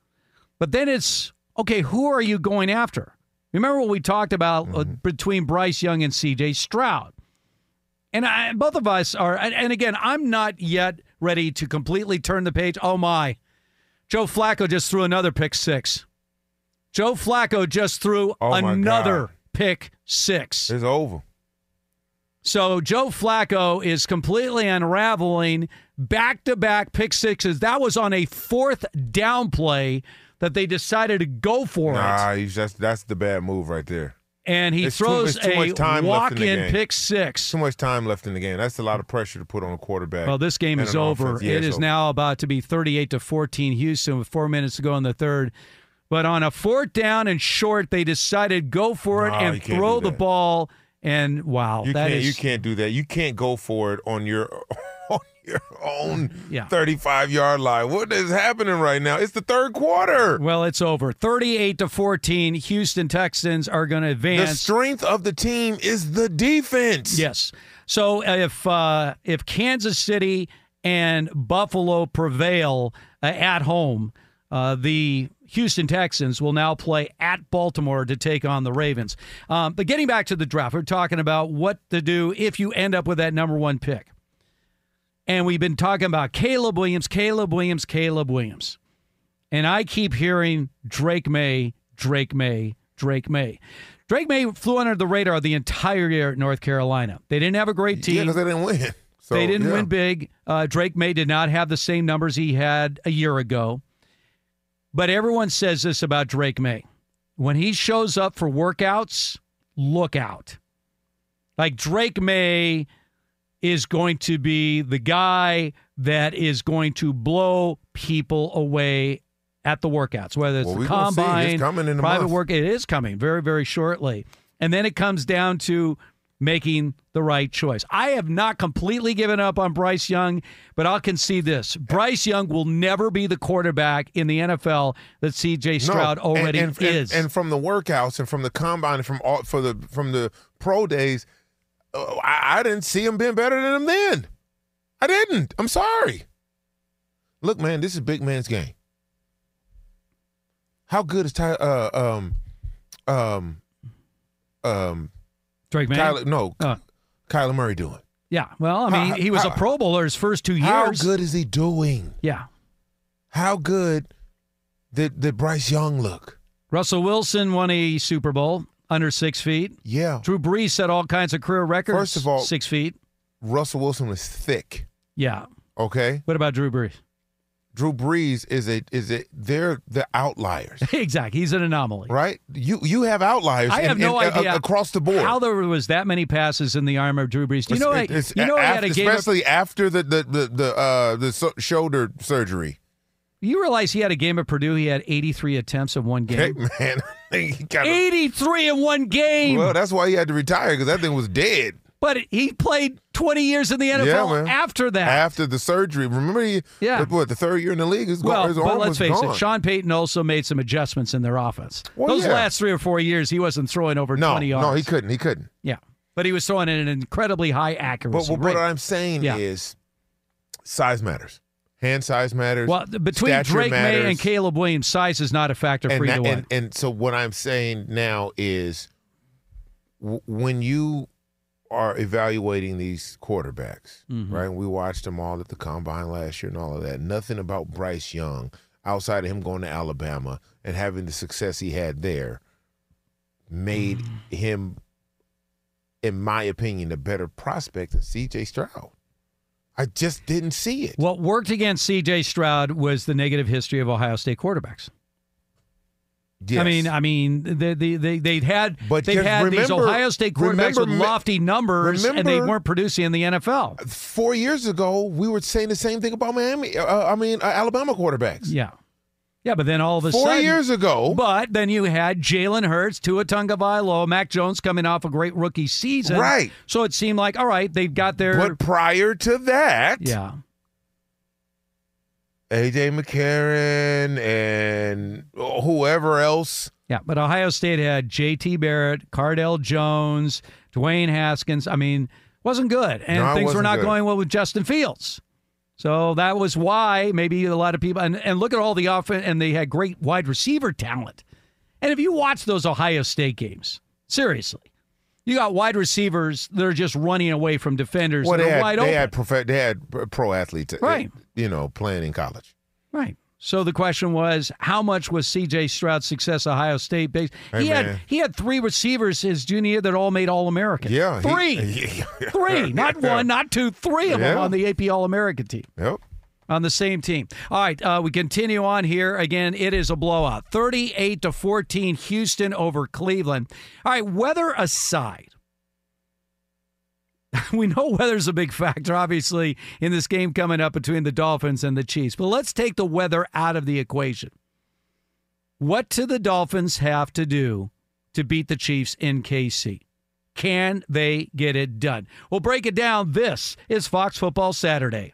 [SPEAKER 3] But then it's okay, who are you going after? Remember what we talked about uh, between Bryce Young and CJ Stroud? And I, both of us are, and, and again, I'm not yet ready to completely turn the page. Oh my, Joe Flacco just threw another pick six. Joe Flacco just threw
[SPEAKER 4] Oh, my
[SPEAKER 3] another
[SPEAKER 4] God.
[SPEAKER 3] Pick six.
[SPEAKER 4] It's over.
[SPEAKER 3] So Joe Flacco is completely unraveling back to back pick sixes. That was on a fourth down play that they decided to go for it.
[SPEAKER 4] Nah, he's just that's the bad move right there.
[SPEAKER 3] And he
[SPEAKER 4] It's
[SPEAKER 3] throws
[SPEAKER 4] too much
[SPEAKER 3] a walk
[SPEAKER 4] in the
[SPEAKER 3] in
[SPEAKER 4] game.
[SPEAKER 3] pick six.
[SPEAKER 4] Too much time left in the game. That's a lot of pressure to put on a quarterback.
[SPEAKER 3] Well, this game is over.
[SPEAKER 4] Yeah, it's over.
[SPEAKER 3] now about to be 38 to 14 Houston with four minutes to go in the third. But on a fourth down and short, they decided go for it
[SPEAKER 4] No,
[SPEAKER 3] and throw the ball. And wow,
[SPEAKER 4] You
[SPEAKER 3] that
[SPEAKER 4] can't.
[SPEAKER 3] is
[SPEAKER 4] You can't do that. You can't go for it on your [laughs] on your own
[SPEAKER 3] Yeah.
[SPEAKER 4] thirty-five yard line. What is happening right now? It's the third quarter.
[SPEAKER 3] Well, it's over. 38 to 14. Houston Texans are going to advance.
[SPEAKER 4] The strength of the team is the defense.
[SPEAKER 3] Yes. So if uh, if Kansas City and Buffalo prevail uh, at home, uh, the Houston Texans will now play at Baltimore to take on the Ravens. Um, but getting back to the draft, we're talking about what to do if you end up with that number one pick. And we've been talking about Caleb Williams, Caleb Williams, Caleb Williams. And I keep hearing Drake Maye, Drake Maye, Drake Maye. Drake Maye flew under the radar the entire year at North Carolina. They didn't have a great team.
[SPEAKER 4] Yeah, because they didn't win. [laughs] So,
[SPEAKER 3] they didn't
[SPEAKER 4] yeah.
[SPEAKER 3] win big. Uh, Drake Maye did not have the same numbers he had a year ago. But everyone says this about Drake Maye. When he shows up for workouts, look out. Like Drake Maye is going to be the guy that is going to blow people away at the workouts, whether it's
[SPEAKER 4] Well,
[SPEAKER 3] the.
[SPEAKER 4] It's
[SPEAKER 3] combine,
[SPEAKER 4] a
[SPEAKER 3] private
[SPEAKER 4] month.
[SPEAKER 3] work. It is coming very, very shortly. And then it comes down to making the right choice. I have not completely given up on Bryce Young, but I'll concede this. Bryce Young will never be the quarterback in the NFL that CJ Stroud
[SPEAKER 4] No,
[SPEAKER 3] already
[SPEAKER 4] and, and,
[SPEAKER 3] is.
[SPEAKER 4] And, and from the workouts and from the combine and from all for the from the pro days, uh, I, I didn't see him being better than him then. I didn't. I'm sorry. Look, man, this is big man's game. How good is Ty, uh, um, um, um,
[SPEAKER 3] Drake Maye?
[SPEAKER 4] Kyler, no,
[SPEAKER 3] Uh.
[SPEAKER 4] Kyler Murray doing?
[SPEAKER 3] Yeah. Well, I mean,
[SPEAKER 4] How-
[SPEAKER 3] he was a Pro Bowler his first two years.
[SPEAKER 4] How good is he doing?
[SPEAKER 3] Yeah.
[SPEAKER 4] How good did, did Bryce Young look?
[SPEAKER 3] Russell Wilson won a Super Bowl under six feet.
[SPEAKER 4] Yeah.
[SPEAKER 3] Drew Brees set all kinds of career records.
[SPEAKER 4] First of all-
[SPEAKER 3] six feet.
[SPEAKER 4] Russell Wilson was thick.
[SPEAKER 3] Yeah.
[SPEAKER 4] Okay.
[SPEAKER 3] What about Drew Brees?
[SPEAKER 4] Drew Brees is a is a they're the outliers, [laughs]
[SPEAKER 3] exactly. He's an anomaly.
[SPEAKER 4] right? You you have outliers.
[SPEAKER 3] I
[SPEAKER 4] in-
[SPEAKER 3] have no
[SPEAKER 4] in- uh,
[SPEAKER 3] idea
[SPEAKER 4] across the board.
[SPEAKER 3] how there was that many passes in the arm of Drew Brees. Do you know?
[SPEAKER 4] It's-
[SPEAKER 3] I-
[SPEAKER 4] it's
[SPEAKER 3] you know, he had a game. Of,
[SPEAKER 4] especially after the the the, the uh the so- shoulder surgery.
[SPEAKER 3] you realize he had a game at Purdue. He had 83 attempts in one
[SPEAKER 4] Hey
[SPEAKER 3] game. [laughs]
[SPEAKER 4] man, [laughs]
[SPEAKER 3] 83 in one game.
[SPEAKER 4] well, that's why he had to retire because that thing was dead.
[SPEAKER 3] But he played 20 years in the NFL
[SPEAKER 4] Yeah,
[SPEAKER 3] after that.
[SPEAKER 4] After the surgery, remember he
[SPEAKER 3] Yeah.
[SPEAKER 4] what the third year in the league his,
[SPEAKER 3] well,
[SPEAKER 4] his
[SPEAKER 3] but let's
[SPEAKER 4] was
[SPEAKER 3] face
[SPEAKER 4] gone.
[SPEAKER 3] it, Sean Payton also made some adjustments in their offense.
[SPEAKER 4] Well,
[SPEAKER 3] Those
[SPEAKER 4] yeah.
[SPEAKER 3] last three or four years, he wasn't throwing over
[SPEAKER 4] no,
[SPEAKER 3] 20 yards.
[SPEAKER 4] no, he couldn't. He couldn't.
[SPEAKER 3] Yeah, but he was throwing at an incredibly high accuracy
[SPEAKER 4] but
[SPEAKER 3] rate.
[SPEAKER 4] what I'm saying
[SPEAKER 3] Yeah.
[SPEAKER 4] is, size matters. Hand size matters.
[SPEAKER 3] well, between Drake
[SPEAKER 4] Maye
[SPEAKER 3] and Caleb Williams, size is not a factor for
[SPEAKER 4] and,
[SPEAKER 3] either
[SPEAKER 4] that-
[SPEAKER 3] one.
[SPEAKER 4] and, and so what I'm saying now is when you are evaluating these quarterbacks,
[SPEAKER 3] Mm-hmm.
[SPEAKER 4] right? We watched them all at the combine last year and all of that. Nothing about Bryce Young outside of him going to Alabama and having the success he had there made
[SPEAKER 3] Mm.
[SPEAKER 4] him, in my opinion, a better prospect than CJ Stroud. I just didn't see it.
[SPEAKER 3] What worked against C.J. Stroud was the negative history of Ohio State quarterbacks.
[SPEAKER 4] Yes.
[SPEAKER 3] I mean, I mean, they they they they'd had
[SPEAKER 4] But
[SPEAKER 3] they've
[SPEAKER 4] just
[SPEAKER 3] had these Ohio State quarterbacks
[SPEAKER 4] remember
[SPEAKER 3] with lofty numbers, and they weren't producing in the NFL.
[SPEAKER 4] four years ago, we were saying the same thing about Miami. Uh, I mean, uh, Alabama quarterbacks.
[SPEAKER 3] Yeah, yeah, but then all of a
[SPEAKER 4] Four
[SPEAKER 3] sudden,
[SPEAKER 4] years ago,
[SPEAKER 3] But then you had Jalen Hurts, Tua Tagovailoa, Mac Jones coming off a great rookie season,
[SPEAKER 4] Right.
[SPEAKER 3] So it seemed like all right, they've got their
[SPEAKER 4] but prior to that,
[SPEAKER 3] yeah.
[SPEAKER 4] AJ McCarron and whoever else.
[SPEAKER 3] Yeah, but Ohio State had J.T. Barrett, Cardale Jones, Dwayne Haskins. I mean, wasn't good, and
[SPEAKER 4] No,
[SPEAKER 3] things were not
[SPEAKER 4] good.
[SPEAKER 3] going well with Justin Fields. So that was why maybe a lot of people and, and look at all the offense, and they had great wide receiver talent. And if you watch those Ohio State games, seriously, you got wide receivers that are just running away from defenders
[SPEAKER 4] Well, they had
[SPEAKER 3] wide
[SPEAKER 4] they
[SPEAKER 3] open.
[SPEAKER 4] had prof- they had pro athletes, uh,
[SPEAKER 3] Right.
[SPEAKER 4] You know, playing in college.
[SPEAKER 3] Right. So the question was, how much was C.J. Stroud's success Ohio State based?
[SPEAKER 4] Hey,
[SPEAKER 3] he had he had three receivers his junior year that all made All American.
[SPEAKER 4] Yeah, he-
[SPEAKER 3] three, [laughs]
[SPEAKER 4] Yeah.
[SPEAKER 3] three, not one, not two, three of them on the AP All American team
[SPEAKER 4] Yep.
[SPEAKER 3] On the same team. All right, uh, we continue on here. Again, it is a blowout, thirty-eight to fourteen, Houston over Cleveland. All right, weather aside. [laughs] We know weather's a big factor, obviously, in this game coming up between the Dolphins and the Chiefs. But let's take the weather out of the equation. What do the Dolphins have to do to beat the Chiefs in KC? Can they get it done? We'll break it down. This is Fox Football Saturday.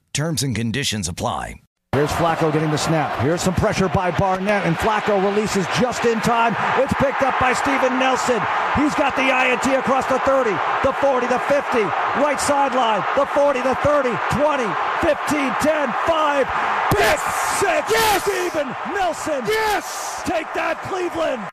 [SPEAKER 5] Terms and conditions apply.
[SPEAKER 7] Here's Flacco getting the snap. Here's some pressure by Barnett, and Flacco releases just in time. It's picked up by Steven Nelson. He's got the INT across the 30, the 40, the 50, right sideline, the 40, the 30, 20, 15, 10, 5, pick six. Yes! Steven Nelson. Yes! Take that, Cleveland.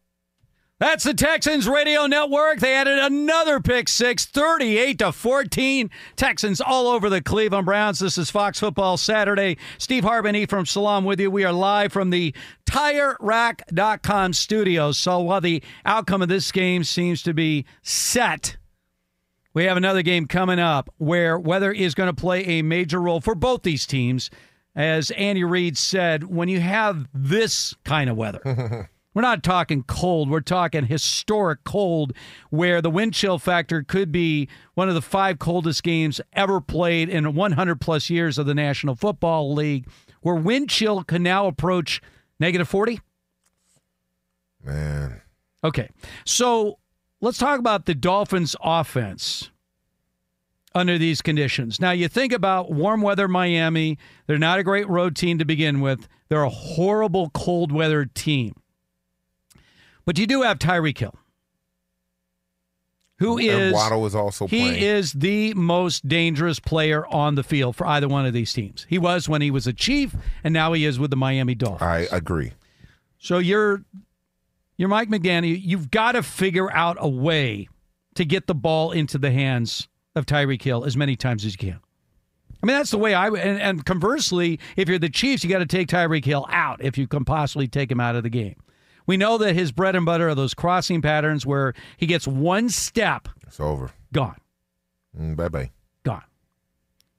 [SPEAKER 3] That's the Texans Radio Network. They added another pick six, 38 to 14. Texans all over the Cleveland Browns. This is Fox Football Saturday. Steve Hartman, Ephraim Salaam with you. We are live from the TireRack.com studios. So while the outcome of this game seems to be set, we have another game coming up where weather is going to play a major role for both these teams. As Andy Reid said, when you have this kind of weather. [laughs] We're not talking cold. We're talking historic cold, where the wind chill factor could be one of the five coldest games ever played in 100 plus years of the National Football League, where wind chill can now approach negative 40.
[SPEAKER 4] Man.
[SPEAKER 3] Okay. So let's talk about the Dolphins' offense under these conditions. Now, you think about warm weather Miami, they're not a great road team to begin with, they're a horrible cold weather team. But you do have Tyreek Hill, who is
[SPEAKER 4] and Waddle is also
[SPEAKER 3] he
[SPEAKER 4] playing.
[SPEAKER 3] is the most dangerous player on the field for either one of these teams. He was when he was a Chief, and now he is with the Miami Dolphins.
[SPEAKER 4] I agree.
[SPEAKER 3] So you're you're Mike McDaniel. You've got to figure out a way to get the ball into the hands of Tyreek Hill as many times as you can. I mean, that's the way I. And, and conversely, if you're the Chiefs, you got to take Tyreek Hill out if you can possibly take him out of the game. We know that his bread and butter are those crossing patterns where he gets one step.
[SPEAKER 4] It's over.
[SPEAKER 3] Gone.
[SPEAKER 4] Mm, bye bye.
[SPEAKER 3] Gone.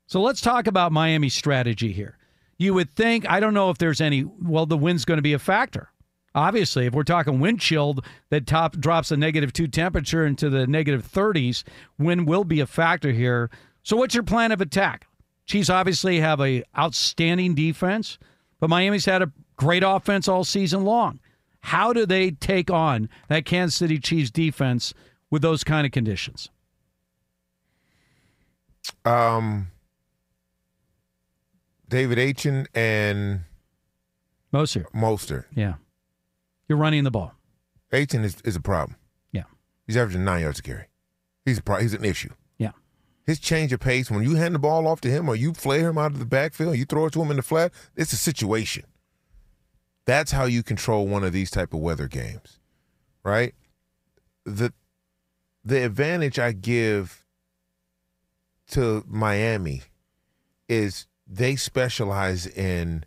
[SPEAKER 3] So let's talk about Miami's strategy here. You would think, I don't know if there's any, well, the wind's going to be a factor. Obviously, if we're talking wind chill that top drops a negative two temperature into the negative 30s, wind will be a factor here. So what's your plan of attack? Chiefs obviously have a outstanding defense, but Miami's had a great offense all season long. How do they take on that Kansas City Chiefs defense with those kind of conditions?
[SPEAKER 4] Um, De'Von Achane and
[SPEAKER 3] Mostert.
[SPEAKER 4] Mostert.
[SPEAKER 3] Yeah. You're running the ball.
[SPEAKER 4] Achane is, is a problem.
[SPEAKER 3] Yeah.
[SPEAKER 4] He's averaging nine yards a carry. He's a pro- he's an issue.
[SPEAKER 3] Yeah.
[SPEAKER 4] His change of pace, when you hand the ball off to him or you flare him out of the backfield, you throw it to him in the flat, it's a situation. That's how you control one of these type of weather games, right? The the advantage I give to Miami is they specialize in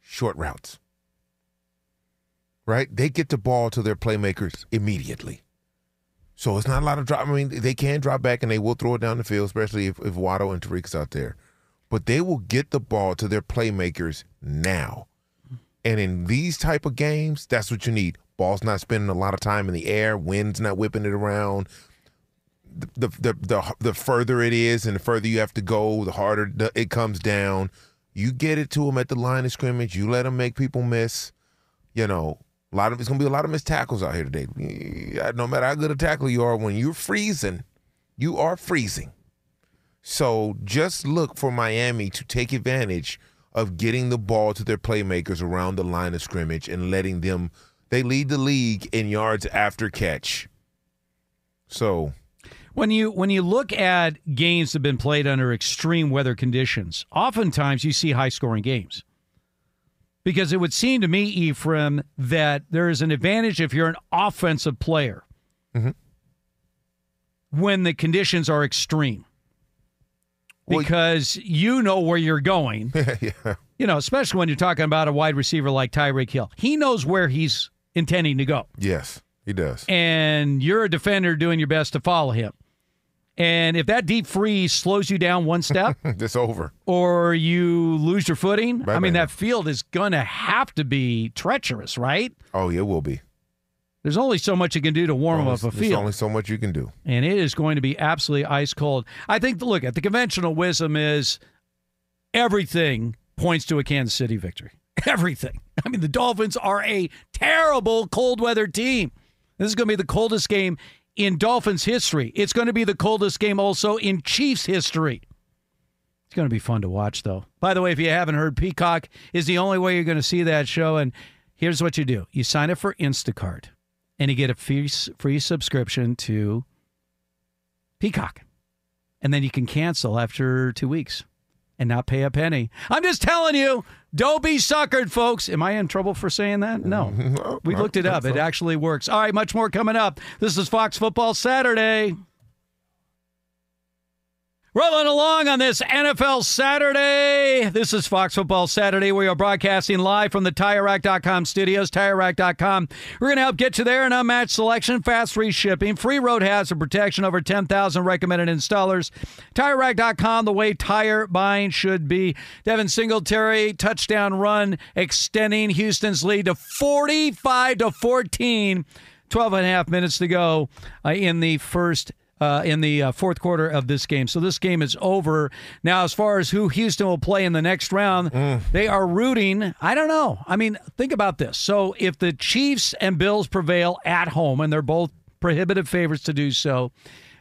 [SPEAKER 4] short routes. Right? They get the ball to their playmakers immediately. So it's not a lot of drop. I mean, they can drop back and they will throw it down the field, especially if, if Waddle and Tyreek's out there. But they will get the ball to their playmakers now. And in these type of games, that's what you need. Ball's not spending a lot of time in the air, wind's not whipping it around. The the the the, the further it is, and the further you have to go, the harder it comes down. You get it to them at the line of scrimmage. You let them make people miss. You know, a lot of it's gonna be a lot of missed tackles out here today. No matter how good a tackle you are, when you're freezing, you are freezing. So just look for Miami to take advantage of getting the ball to their playmakers around the line of scrimmage and letting them they lead the league in yards after catch. So
[SPEAKER 3] when you when you look at games that have been played under extreme weather conditions, oftentimes you see high scoring games. Because it would seem to me, Ephraim, that there is an advantage if you're an offensive player mm-hmm. when the conditions are extreme because well, you know where you're going. [laughs]
[SPEAKER 4] yeah.
[SPEAKER 3] You know, especially when you're talking about a wide receiver like Tyreek Hill. He knows where he's intending to go.
[SPEAKER 4] Yes, he does.
[SPEAKER 3] And you're a defender doing your best to follow him. And if that deep freeze slows you down one step, [laughs]
[SPEAKER 4] it's over.
[SPEAKER 3] Or you lose your footing. I mean, that field is going to have to be treacherous, right?
[SPEAKER 4] Oh, yeah, it will be.
[SPEAKER 3] There's only so much you can do to warm
[SPEAKER 4] only,
[SPEAKER 3] up a field.
[SPEAKER 4] There's only so much you can do.
[SPEAKER 3] And it is going to be absolutely ice cold. I think, look, at the conventional wisdom is everything points to a Kansas City victory. [laughs] Everything. I mean, the Dolphins are a terrible cold weather team. This is going to be the coldest game in Dolphins history. It's going to be the coldest game also in Chiefs history. It's going to be fun to watch, though. By the way, if you haven't heard, Peacock is the only way you're going to see that show. And here's what you do you sign up for Instacart and you get a free, free subscription to Peacock. And then you can cancel after two weeks. and not pay a penny. I'm just telling you, don't be suckered, folks. Am I in trouble for saying that? No. [laughs] we looked it up. It actually works. All right, much more coming up. This is Fox Football Saturday. Rolling along on this NFL Saturday. This is Fox Football Saturday. We are broadcasting live from the TireRack.com studios. TireRack.com. We're going to help get you there. An unmatched selection, fast free shipping, free road hazard protection, over 10,000 recommended installers. TireRack.com, the way tire buying should be. Devin Singletary, touchdown run, extending Houston's lead to 45 to 14. 12 and a half minutes to go uh, in the first uh, in the uh, fourth quarter of this game. So this game is over. Now, as far as who Houston will play in the next round, they are rooting. I don't know. I mean, think about this. So if the Chiefs and Bills prevail at home, and they're both prohibitive favorites to do so,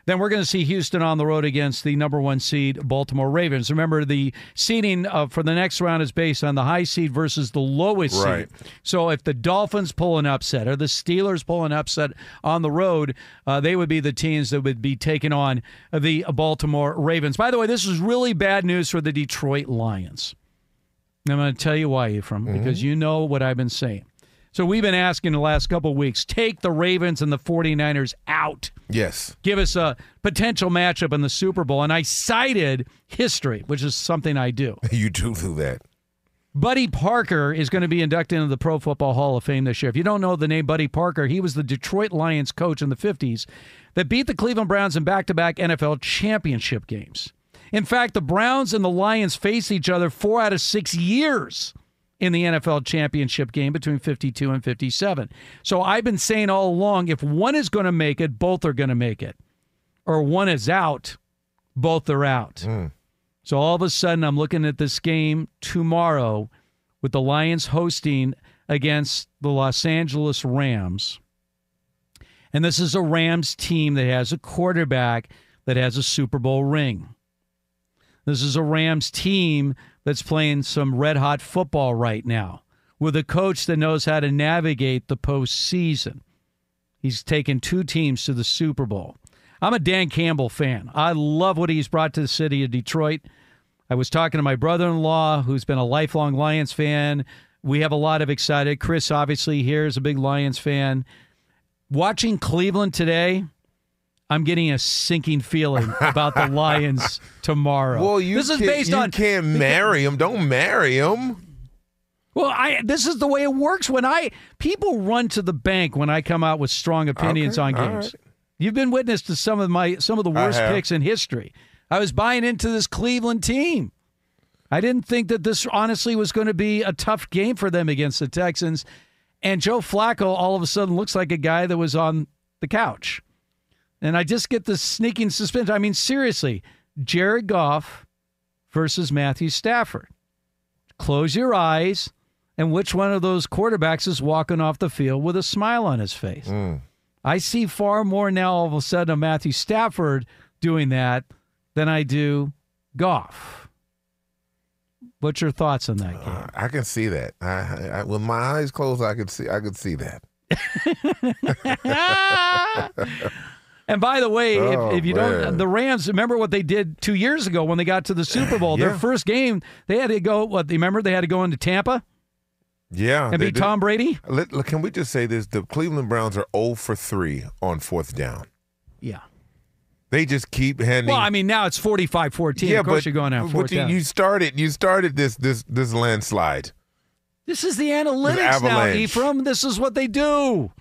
[SPEAKER 3] then we're going to see Houston on the road against the number one seed Baltimore Ravens. Remember, the seeding uh, for the next round is based on the high seed versus the lowest
[SPEAKER 4] Right.
[SPEAKER 3] seed. So if the Dolphins pull an upset or the Steelers pull an upset on the road, uh, they would be the teams that would be taking on the Baltimore Ravens. By the way, this is really bad news for the Detroit Lions. I'm going to tell you why, Ephraim, because you know what I've been saying. So we've been asking the last couple of weeks take the Ravens and the 49ers out
[SPEAKER 4] Yes.
[SPEAKER 3] give us a potential matchup in the Super Bowl. And I cited history, which is something I do. [laughs]
[SPEAKER 4] You do do that.
[SPEAKER 3] Buddy Parker is going to be inducted into the Pro Football Hall of Fame this year. If you don't know the name Buddy Parker, he was the Detroit Lions coach in the 50s that beat the Cleveland Browns in back to back NFL championship games. In fact, the Browns and the Lions face each other four out of six years in the NFL championship game between 52 and 57. So I've been saying all along if one is going to make it, both are going to make it. Or one is out, both are out. Hmm. So all of a sudden, I'm looking at this game tomorrow with the Lions hosting against the Los Angeles Rams. And this is a Rams team that has a quarterback that has a Super Bowl ring. This is a Rams team that's playing some red hot football right now with a coach that knows how to navigate the postseason. He's taken two teams to the Super Bowl. I'm a Dan Campbell fan. I love what he's brought to the city of Detroit. I was talking to my brother in law, who's been a lifelong Lions fan. We have a lot of excited. Chris, obviously, here is a big Lions fan. Watching Cleveland today, I'm getting a sinking feeling about the Lions [laughs] tomorrow.
[SPEAKER 4] Well, you
[SPEAKER 3] this is
[SPEAKER 4] can't-
[SPEAKER 3] based
[SPEAKER 4] you
[SPEAKER 3] on
[SPEAKER 4] can't marry him. Don't marry him.
[SPEAKER 3] Well, I this is the way it works when I people run to the bank when I come out with strong opinions
[SPEAKER 4] Okay,
[SPEAKER 3] on games.
[SPEAKER 4] right.
[SPEAKER 3] You've been witness to some of my some of the worst picks in history. I was buying into this Cleveland team. I didn't think that this honestly was going to be a tough game for them against the Texans. And Joe Flacco all of a sudden looks like a guy that was on the couch. And I just get this sneaking suspicion. I mean, seriously, Jared Goff versus Matthew Stafford. Close your eyes, and which one of those quarterbacks is walking off the field with a smile on his face? Mm. I see far more now all of a sudden of Matthew Stafford doing that than I do Goff. What's your thoughts on that game?
[SPEAKER 4] Uh, I can see that. I, I- with my eyes closed, I could see. I could see that. [laughs] [laughs] [laughs]
[SPEAKER 3] And by the way,
[SPEAKER 4] Oh,
[SPEAKER 3] if, if you
[SPEAKER 4] man.
[SPEAKER 3] don't, the Rams remember what they did two years ago when they got to the Super Bowl. Their first game, they had to go. What? Remember they had to go into Tampa
[SPEAKER 4] Yeah.
[SPEAKER 3] and
[SPEAKER 4] they
[SPEAKER 3] beat
[SPEAKER 4] did.
[SPEAKER 3] Tom Brady.
[SPEAKER 4] Let, let- can we just say this? The Cleveland Browns are 0 for 3 on fourth down.
[SPEAKER 3] Yeah.
[SPEAKER 4] They just keep handing.
[SPEAKER 3] Well, I mean, now it's 45-14.
[SPEAKER 4] yeah,
[SPEAKER 3] of course
[SPEAKER 4] but,
[SPEAKER 3] you're going out
[SPEAKER 4] but
[SPEAKER 3] fourth
[SPEAKER 4] you,
[SPEAKER 3] down.
[SPEAKER 4] you started. You started this this this landslide.
[SPEAKER 3] This is the analytics now. Ephraim. This is what they do.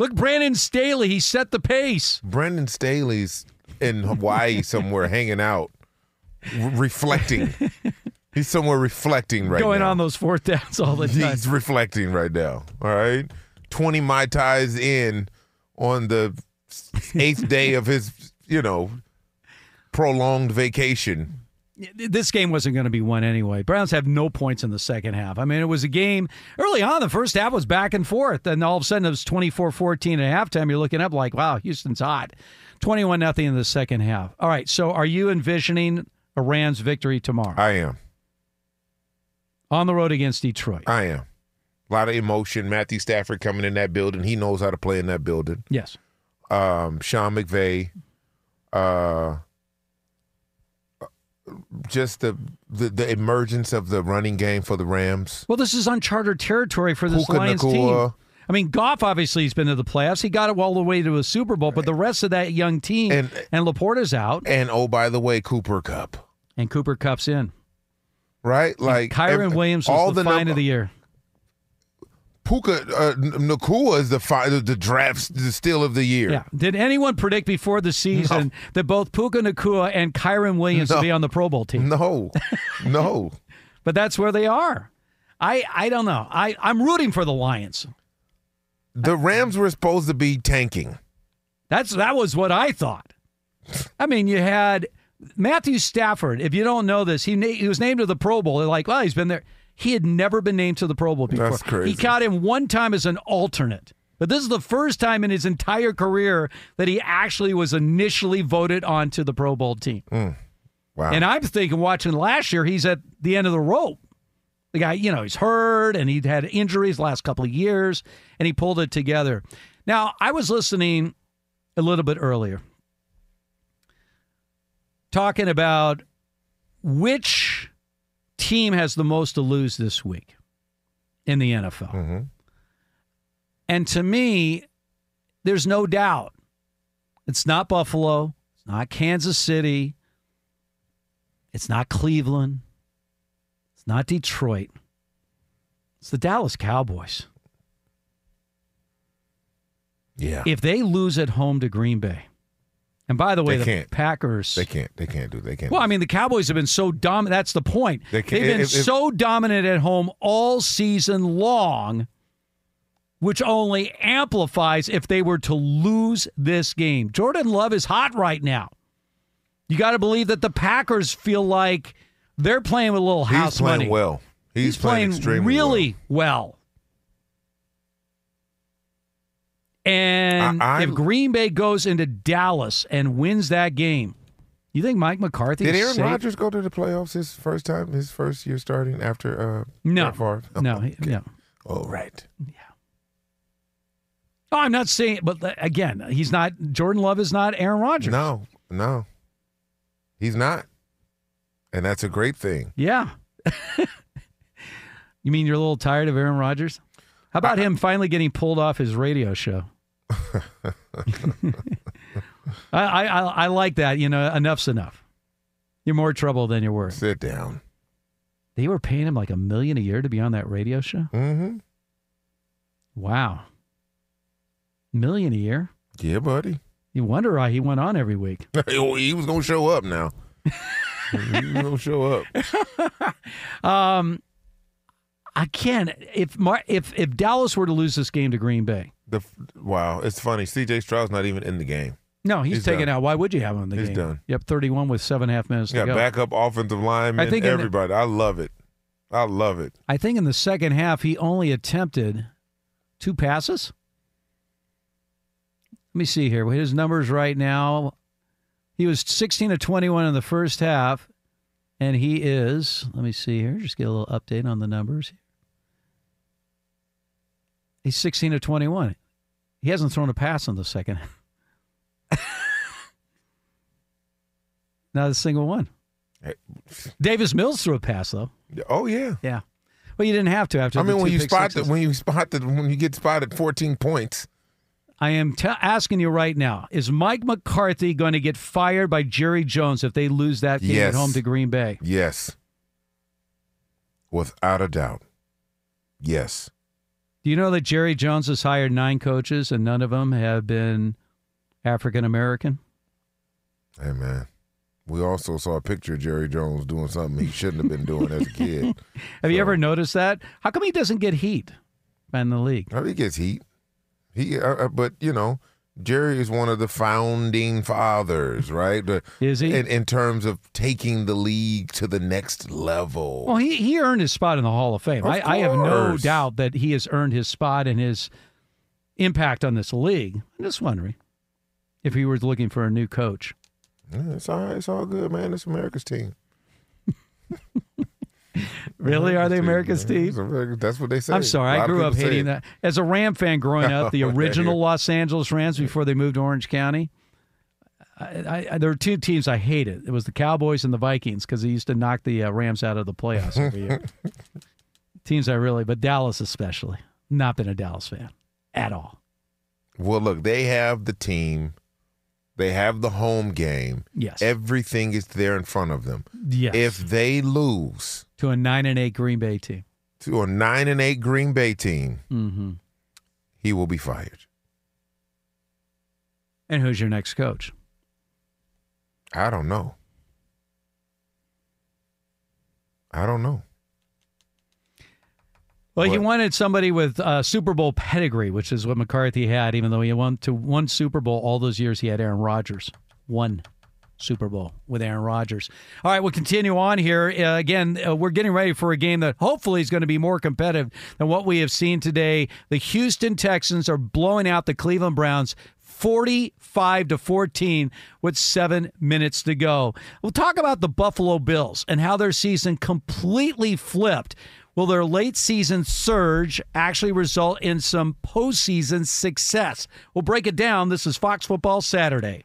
[SPEAKER 3] Look, Brandon Staley, he set the pace.
[SPEAKER 4] Brandon Staley's in Hawaii [laughs] somewhere hanging out, re- reflecting. He's somewhere reflecting right
[SPEAKER 3] going
[SPEAKER 4] now.
[SPEAKER 3] Going on those fourth downs all the time.
[SPEAKER 4] He's reflecting right now. All right. 20 Mai Tais in on the eighth day of his, you know, prolonged vacation.
[SPEAKER 3] This game wasn't going to be won anyway. Browns have no points in the second half. I mean, it was a game early on. The first half was back and forth. And all of a sudden, it was 24 14 at halftime. You're looking up like, wow, Houston's hot. 21 nothing in the second half. All right. So are you envisioning a Rams victory tomorrow
[SPEAKER 4] I am.
[SPEAKER 3] on the road against Detroit?
[SPEAKER 4] I am. A lot of emotion. Matthew Stafford coming in that building. He knows how to play in that building.
[SPEAKER 3] Yes.
[SPEAKER 4] Um, Sean McVay. Uh, just the, the the emergence of the running game for the Rams.
[SPEAKER 3] Well, this is uncharted territory for this
[SPEAKER 4] Puka
[SPEAKER 3] Lions
[SPEAKER 4] Nacua.
[SPEAKER 3] team. I mean, Goff obviously has been to the playoffs. He got it all the way to a Super Bowl, but the rest of that young team and,
[SPEAKER 4] And-
[SPEAKER 3] LaPorta's out
[SPEAKER 4] And oh, by the way, Cooper Kupp,
[SPEAKER 3] and Cooper Kupp's in.
[SPEAKER 4] right? Like
[SPEAKER 3] Kyren
[SPEAKER 4] ev-
[SPEAKER 3] Williams was
[SPEAKER 4] all
[SPEAKER 3] the,
[SPEAKER 4] the num-
[SPEAKER 3] of the year.
[SPEAKER 4] Puka uh, Nacua is the fi- the draft the steal of the year.
[SPEAKER 3] Yeah. Did anyone predict before the season that both Puka Nacua and Kyren Williams
[SPEAKER 4] No.
[SPEAKER 3] would be on the Pro Bowl team?
[SPEAKER 4] No, [laughs] no.
[SPEAKER 3] But that's where they are. I I don't know. I I'm rooting for the Lions.
[SPEAKER 4] The Rams were supposed to be tanking.
[SPEAKER 3] That's that was what I thought. I mean, you had Matthew Stafford. If you don't know this, he na- he was named to the Pro Bowl. They're like, well, he's been there. He had never been named to the Pro Bowl before.
[SPEAKER 4] That's crazy.
[SPEAKER 3] He caught him one time as an alternate. But this is the first time in his entire career that he actually was initially voted onto the Pro Bowl team. Hmm.
[SPEAKER 4] Wow.
[SPEAKER 3] And I'm thinking, watching last year, he's at the end of the rope. The guy, you know, he's hurt and he'd had injuries the last couple of years, and he pulled it together. Now, I was listening a little bit earlier, talking about which team has the most to lose this week in the NFL. Mm-hmm. And to me, there's no doubt it's not Buffalo, it's not Kansas City, it's not Cleveland. It's not Detroit. It's the Dallas Cowboys.
[SPEAKER 4] Yeah.
[SPEAKER 3] If they lose at home to Green Bay, and by the way,
[SPEAKER 4] They
[SPEAKER 3] the
[SPEAKER 4] can't.
[SPEAKER 3] Packers.
[SPEAKER 4] They can't. They can't do. They can't.
[SPEAKER 3] Well, I mean, the Cowboys have been so dominant. That's the point.
[SPEAKER 4] They
[SPEAKER 3] have been
[SPEAKER 4] if- if-
[SPEAKER 3] so dominant at home all season long, which only amplifies if they were to lose this game. Jordan Love is hot right now. You got to believe that the Packers feel like they're playing with a little house. money.
[SPEAKER 4] He's playing
[SPEAKER 3] money.
[SPEAKER 4] well. He's, playing, extremely
[SPEAKER 3] really well. And
[SPEAKER 4] I- I-
[SPEAKER 3] if Green Bay goes into Dallas and wins that game, you think Mike McCarthy?
[SPEAKER 4] Did Aaron? Rodgers go to the playoffs his first time, his first year starting after uh,
[SPEAKER 3] No,
[SPEAKER 4] Favre?
[SPEAKER 3] no, he- no.
[SPEAKER 4] Oh, right. Yeah.
[SPEAKER 3] Oh, I'm not saying, but uh, again, he's not. Jordan Love is not Aaron Rodgers.
[SPEAKER 4] No, no, he's not, and that's a great thing.
[SPEAKER 3] Yeah. [laughs] you mean you're a little tired of Aaron Rodgers? How about him finally getting pulled off his radio show? [laughs] I, I I I like that. You know, enough's enough. You're more trouble than you're worth.
[SPEAKER 4] Sit down.
[SPEAKER 3] They were paying him like a million a year to be on that radio show.
[SPEAKER 4] Mm-hmm.
[SPEAKER 3] Wow, million a year.
[SPEAKER 4] Yeah, buddy.
[SPEAKER 3] You wonder why he went on every week. [laughs]
[SPEAKER 4] He was gonna show up now. [laughs] he was gonna show up.
[SPEAKER 3] Um, again, if Mar- if if Dallas were to lose this game to Green Bay,
[SPEAKER 4] The wow, it's funny. C.J. Stroud's not even in the game.
[SPEAKER 3] no, he's,
[SPEAKER 4] He's
[SPEAKER 3] taken
[SPEAKER 4] done.
[SPEAKER 3] out. Why would you have him in the
[SPEAKER 4] He's
[SPEAKER 3] game?
[SPEAKER 4] done.
[SPEAKER 3] Yep, thirty-one with seven and a half minutes
[SPEAKER 4] Yeah, backup offensive lineman.
[SPEAKER 3] I think in the-
[SPEAKER 4] everybody. I love it. I love it.
[SPEAKER 3] I think in the second half he only attempted two passes. Let me see here. His numbers right now. He was 16 to 21 in the first half, and he is, let me see here, just get a little update on the numbers. He's 16 to 21. He hasn't thrown a pass in the second. [laughs] Not a single one. Davis Mills threw a pass, though.
[SPEAKER 4] Oh yeah.
[SPEAKER 3] Yeah. Well, you didn't have to after
[SPEAKER 4] I mean, when you spot the, when you spot the, when you get spotted 14 points.
[SPEAKER 3] I am t- asking you right now: Is Mike McCarthy going to get fired by Jerry Jones if they lose that game
[SPEAKER 4] Yes.
[SPEAKER 3] at home to Green Bay?
[SPEAKER 4] Yes. Without a doubt. Yes.
[SPEAKER 3] Do you know that Jerry Jones has hired nine coaches and none of them have been African American?
[SPEAKER 4] Hey man. We also saw a picture of Jerry Jones doing something he shouldn't have been doing as a kid. [laughs]
[SPEAKER 3] Have you ever noticed that? How come he doesn't get heat in the league?
[SPEAKER 4] Oh, he gets heat. He, uh, uh, but you know, Jerry is one of the founding fathers, right?
[SPEAKER 3] Is he?
[SPEAKER 4] In, in terms of taking the league to the next level.
[SPEAKER 3] Well, he, he earned his spot in the Hall of Fame.
[SPEAKER 4] Of
[SPEAKER 3] I, I have no doubt that he has earned his spot and his impact on this league. I'm just wondering if he was looking for a new coach.
[SPEAKER 4] Yeah, it's all right. It's all good, man. It's America's team. [laughs] [laughs]
[SPEAKER 3] Really? Are they America's team?
[SPEAKER 4] That's what they say.
[SPEAKER 3] I'm sorry, I grew up hating that. As a Ram fan growing up, the [laughs] original Los Angeles Rams before they moved to Orange County, I, I, there were two teams I hated. It was the Cowboys and the Vikings because they used to knock the uh, Rams out of the playoffs every year. [laughs] teams I really, but Dallas especially. Not been a Dallas fan at all.
[SPEAKER 4] Well, look, they have the team. They have the home game.
[SPEAKER 3] Yes.
[SPEAKER 4] Everything is there in front of them.
[SPEAKER 3] Yes.
[SPEAKER 4] If they lose
[SPEAKER 3] to a nine and eight Green Bay team,
[SPEAKER 4] to a nine and eight Green Bay team,
[SPEAKER 3] mm-hmm.
[SPEAKER 4] he will be fired.
[SPEAKER 3] And who's your next coach?
[SPEAKER 4] I don't know. I don't know.
[SPEAKER 3] Well,
[SPEAKER 4] What?
[SPEAKER 3] he wanted somebody with uh, Super Bowl pedigree, which is what McCarthy had, even though he won to one Super Bowl all those years. He had Aaron Rodgers. One Super Bowl with Aaron Rodgers. All right, we'll continue on here. Uh, again, uh, we're getting ready for a game that hopefully is going to be more competitive than what we have seen today. The Houston Texans are blowing out the Cleveland Browns 45 to 14 with 7 minutes to go. We'll talk about the Buffalo Bills and how their season completely flipped. Will their late season surge actually result in some postseason success? We'll break it down. This is Fox Football Saturday.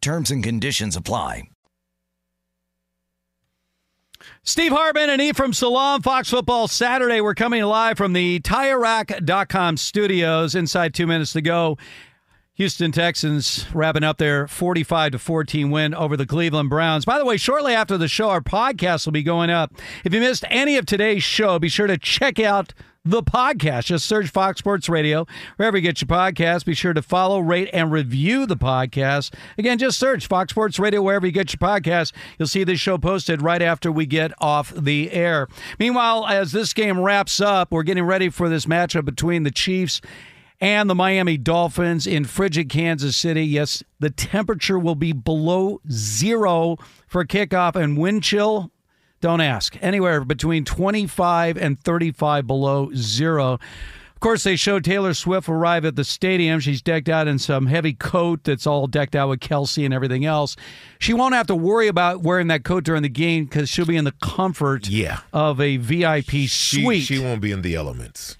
[SPEAKER 5] Terms and conditions apply.
[SPEAKER 3] Steve Hartman and Ephraim Salaam, Fox Football Saturday. We're coming live from the TireRack.com studios. Inside two minutes to go. Houston Texans wrapping up their 45 to 14 win over the Cleveland Browns. By the way, shortly after the show, our podcast will be going up. If you missed any of today's show, be sure to check out the podcast. Just search Fox Sports Radio wherever you get your podcast. Be sure to follow, rate, and review the podcast. Again, just search Fox Sports Radio wherever you get your podcast. You'll see this show posted right after we get off the air. Meanwhile, as this game wraps up, we're getting ready for this matchup between the Chiefs and the Miami Dolphins in frigid Kansas City. Yes, the temperature will be below zero for kickoff and wind chill. Don't ask. Anywhere between 25 and 35 below zero. Of course, they showed Taylor Swift arrive at the stadium. She's decked out in some heavy coat that's all decked out with Kelce and everything else. She won't have to worry about wearing that coat during the game because she'll be in the comfort
[SPEAKER 4] Yeah.
[SPEAKER 3] of a VIP
[SPEAKER 4] She,
[SPEAKER 3] suite.
[SPEAKER 4] she won't be in the elements.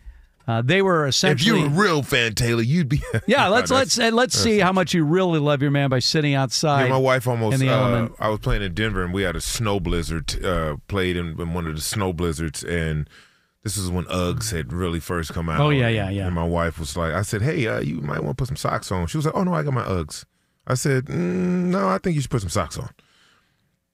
[SPEAKER 3] Uh, they were essentially.
[SPEAKER 4] If you're a real fan, Taylor, you'd be. [laughs]
[SPEAKER 3] Yeah, [laughs] let's let's and let's see how much you really love your man by sitting outside.
[SPEAKER 4] Yeah, my wife almost.
[SPEAKER 3] in the
[SPEAKER 4] uh,
[SPEAKER 3] element.
[SPEAKER 4] I was playing in Denver, and we had a snow blizzard. Uh, played in, in one of the snow blizzards, and this is when Uggs had really first come out.
[SPEAKER 3] Oh, yeah, yeah, yeah.
[SPEAKER 4] And my wife was like, "I said, hey, uh, you might want to put some socks on." She was like, "Oh no, I got my Uggs." I said, mm, "No, I think you should put some socks on."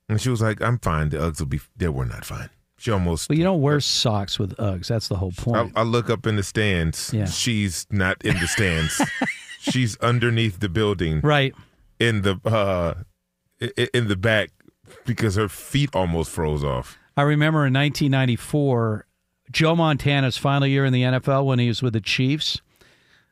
[SPEAKER 4] And she was like, "I'm fine. The Uggs will be. They were not fine." She almost.
[SPEAKER 3] But you don't wear socks with Uggs. That's the whole point.
[SPEAKER 4] I look up in the stands.
[SPEAKER 3] Yeah.
[SPEAKER 4] She's not in the stands. [laughs] She's underneath the building.
[SPEAKER 3] Right.
[SPEAKER 4] In the uh i- i- in the back because her feet almost froze off.
[SPEAKER 3] I remember in 1994, Joe Montana's final year in the NFL when he was with the Chiefs.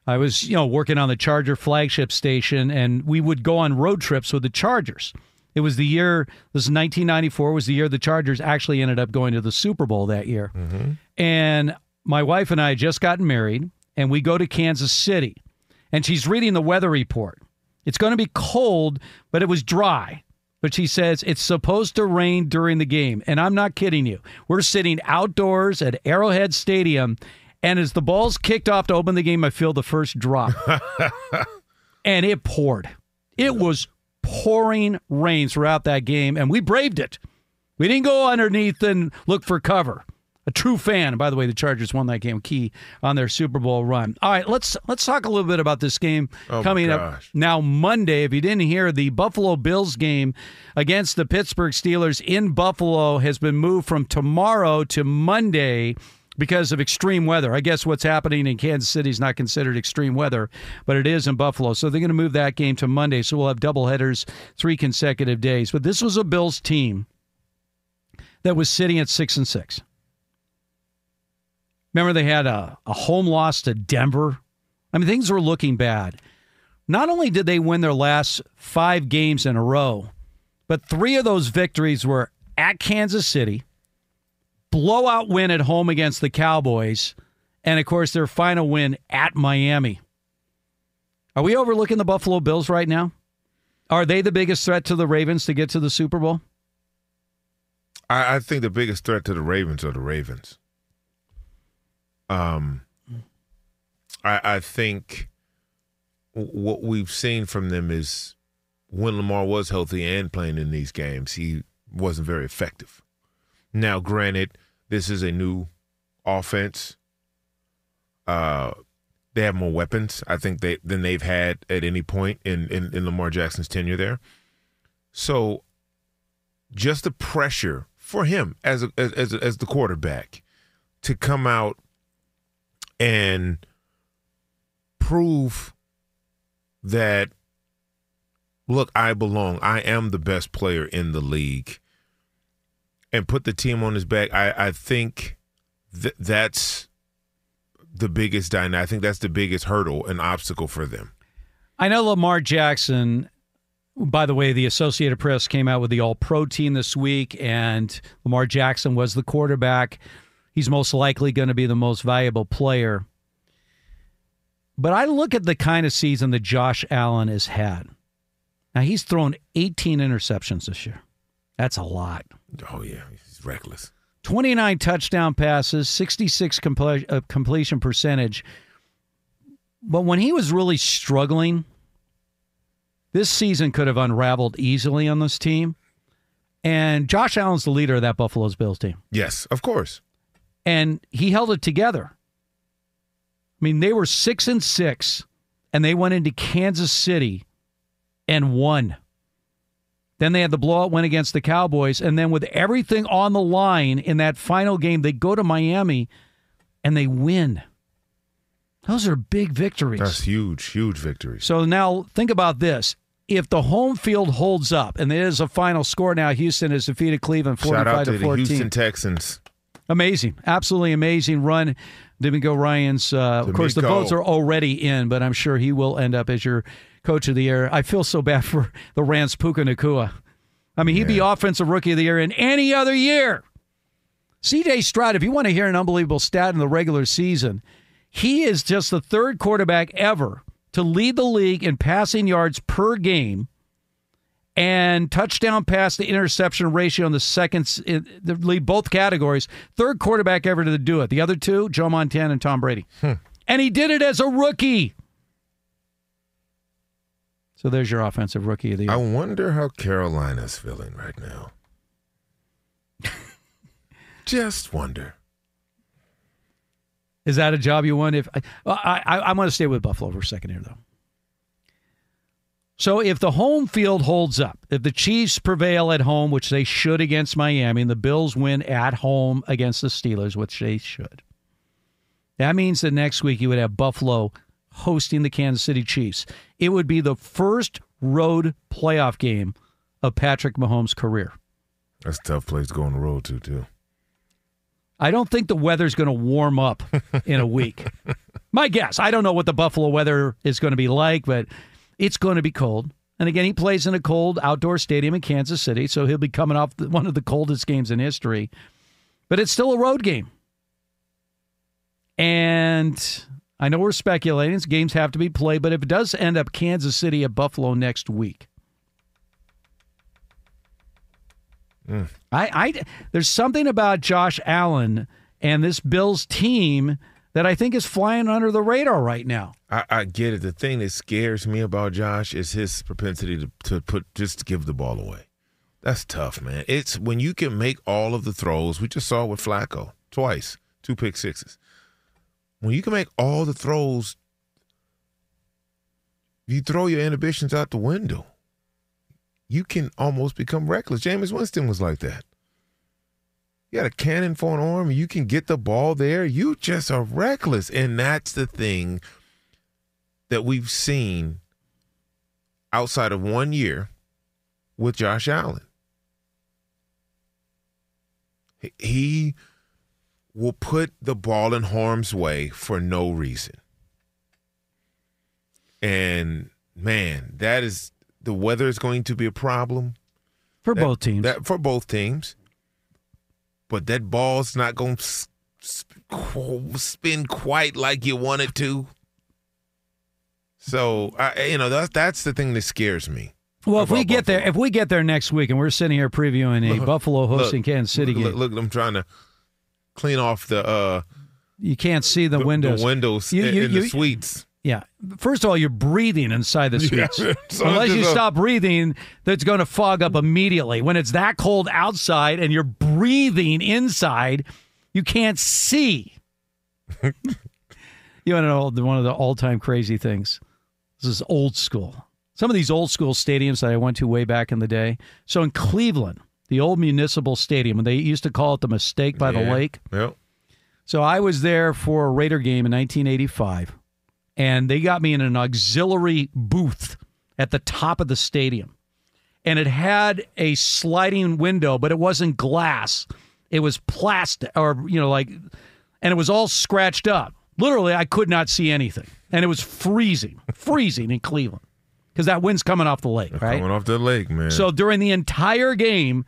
[SPEAKER 3] I was, you know, working on the Charger flagship station, and we would go on road trips with the Chargers. It was the year. This is 1994. Was the year the Chargers actually ended up going to the Super Bowl that year. Mm-hmm. And my wife and I had just gotten married, and we go to Kansas City, and she's reading the weather report. It's going to be cold, but it was dry. But she says it's supposed to rain during the game. And I'm not kidding you. We're sitting outdoors at Arrowhead Stadium, and as the ball's kicked off to open the game, I feel the first drop. [laughs] and it poured. It was pouring rain throughout that game, and we braved it. We didn't go underneath and look for cover. a true fan. By the way, the Chargers won that game key on their Super Bowl run. All right, let's let's talk a little bit about this game
[SPEAKER 4] Oh,
[SPEAKER 3] coming up now Monday. If you didn't hear, the Buffalo Bills game against the Pittsburgh Steelers in Buffalo has been moved from tomorrow to Monday because of extreme weather. I guess what's happening in Kansas City is not considered extreme weather, but it is in Buffalo. So they're going to move that game to Monday. So we'll have double headers three consecutive days. But this was a Bills team that was sitting at six and six. Remember, they had a, a home loss to Denver. I mean, things were looking bad. Not only did they win their last five games in a row, but three of those victories were at Kansas City, blowout win at home against the Cowboys, and of course, their final win at Miami. Are we overlooking the Buffalo Bills right now? Are they the biggest threat to the Ravens to get to the Super Bowl?
[SPEAKER 4] I, I think the biggest threat to the Ravens are the Ravens. Um, I, I think what we've seen from them is when Lamar was healthy and playing in these games, he wasn't very effective. Now, granted, this is a new offense. Uh, they have more weapons, I think, they than they've had at any point in, in, in Lamar Jackson's tenure there. So, just the pressure for him as a, as as, as the quarterback to come out and prove that look, I belong. I am the best player in the league. And put the team on his back. I, I think th- that's the biggest dynamic. I think that's the biggest hurdle and obstacle for them.
[SPEAKER 3] I know Lamar Jackson. By the way, the Associated Press came out with the All Pro team this week, and Lamar Jackson was the quarterback. He's most likely going to be the most valuable player. But I look at the kind of season that Josh Allen has had. Now, he's thrown 18 interceptions this year. That's a lot.
[SPEAKER 4] Oh, yeah. He's reckless.
[SPEAKER 3] 29 touchdown passes, 66 comple- uh, completion percentage. But when he was really struggling, this season could have unraveled easily on this team. And Josh Allen's the leader of that Buffalo's Bills team.
[SPEAKER 4] Yes, of course.
[SPEAKER 3] And he held it together. I mean, they were six and six, and they went into Kansas City and won. Then they had the blowout win against the Cowboys. And then with everything on the line in that final game, they go to Miami and they win. Those are big victories.
[SPEAKER 4] That's huge, huge victories.
[SPEAKER 3] So now think about this. If the home field holds up, and there is a final score now, Houston has defeated Cleveland 45
[SPEAKER 4] Shout out to
[SPEAKER 3] to
[SPEAKER 4] the
[SPEAKER 3] 14.
[SPEAKER 4] Houston Texans.
[SPEAKER 3] Amazing, absolutely amazing run. DeMeco Ryans, uh, of course, the votes are already in, but I'm sure he will end up as your coach of the year. I feel so bad [laughs] for the Rams Puka Nacua. I mean, he'd be offensive rookie of the year in any other year. CJ Stroud, if you want to hear an unbelievable stat in the regular season, he is just the third quarterback ever to lead the league in passing yards per game and touchdown pass to interception ratio in the second in the lead both categories. Third quarterback ever to do it. The other two, Joe Montana and Tom Brady. Hmm. And he did it as a rookie. So there's your offensive rookie of the year.
[SPEAKER 4] I wonder how Carolina's feeling right now. [laughs] Just wonder.
[SPEAKER 3] Is that a job you want? If I, I, I, I'm going to stay with Buffalo for a second here, though. So if the home field holds up, if the Chiefs prevail at home, which they should against Miami, and the Bills win at home against the Steelers, which they should, that means that next week you would have Buffalo hosting the Kansas City Chiefs. It would be the first road playoff game of Patrick Mahomes' career.
[SPEAKER 4] That's a tough place to go on the road to, too.
[SPEAKER 3] I don't think the weather's going to warm up in a week. [laughs] My guess. I don't know what the Buffalo weather is going to be like, but it's going to be cold. And again, he plays in a cold outdoor stadium in Kansas City, so he'll be coming off one of the coldest games in history. But it's still a road game. And I know we're speculating. Games have to be played, but if it does end up Kansas City at Buffalo next week, I, I there's something about Josh Allen and this Bills team that I think is flying under the radar right now.
[SPEAKER 4] I, I get it. The thing that scares me about Josh is his propensity to, to put just to give the ball away. That's tough, man. It's when you can make all of the throws. We just saw with Flacco. twice, two pick sixes. When you can make all the throws, you throw your inhibitions out the window. You can almost become reckless. Jameis Winston was like that. You got a cannon for an arm, you can get the ball there. You just are reckless. And that's the thing that we've seen outside of one year with Josh Allen. He will put the ball in harm's way for no reason. And man, that is the weather is going to be a problem
[SPEAKER 3] for
[SPEAKER 4] That-
[SPEAKER 3] both teams.
[SPEAKER 4] That, for both teams. But that ball's not going to spin quite like you want it to. So, I, you know, that's that's the thing that scares me.
[SPEAKER 3] well, if we get there, if we get there next week, and we're sitting here previewing a
[SPEAKER 4] Look,
[SPEAKER 3] Buffalo hosting
[SPEAKER 4] look,
[SPEAKER 3] Kansas City
[SPEAKER 4] look,
[SPEAKER 3] game,
[SPEAKER 4] Look, I'm trying to clean off the uh
[SPEAKER 3] you can't see the, windows.
[SPEAKER 4] the windows
[SPEAKER 3] You-
[SPEAKER 4] in,
[SPEAKER 3] you-
[SPEAKER 4] in
[SPEAKER 3] you-
[SPEAKER 4] the suites.
[SPEAKER 3] Yeah. First of all, you're breathing inside the [laughs]
[SPEAKER 4] Yeah.
[SPEAKER 3] suites.
[SPEAKER 4] So
[SPEAKER 3] Unless you
[SPEAKER 4] a-
[SPEAKER 3] stop breathing, that's going to fog up immediately. When it's that cold outside and you're breathing inside, you can't see. [laughs] you want to know one of the all-time crazy things? This is old school. Some of these old school stadiums that I went to way back in the day. So in Cleveland, the old municipal stadium, and they used to call it the Mistake by the Lake.
[SPEAKER 4] Yep.
[SPEAKER 3] So I was there for a Raider game in 1985, and they got me in an auxiliary booth at the top of the stadium. And it had a sliding window, but it wasn't glass. It was plastic, or, you know, like, and it was all scratched up. Literally, I could not see anything. And it was freezing, freezing in Cleveland because that wind's coming off the lake, right?
[SPEAKER 4] Coming off the lake, man.
[SPEAKER 3] So during the entire game,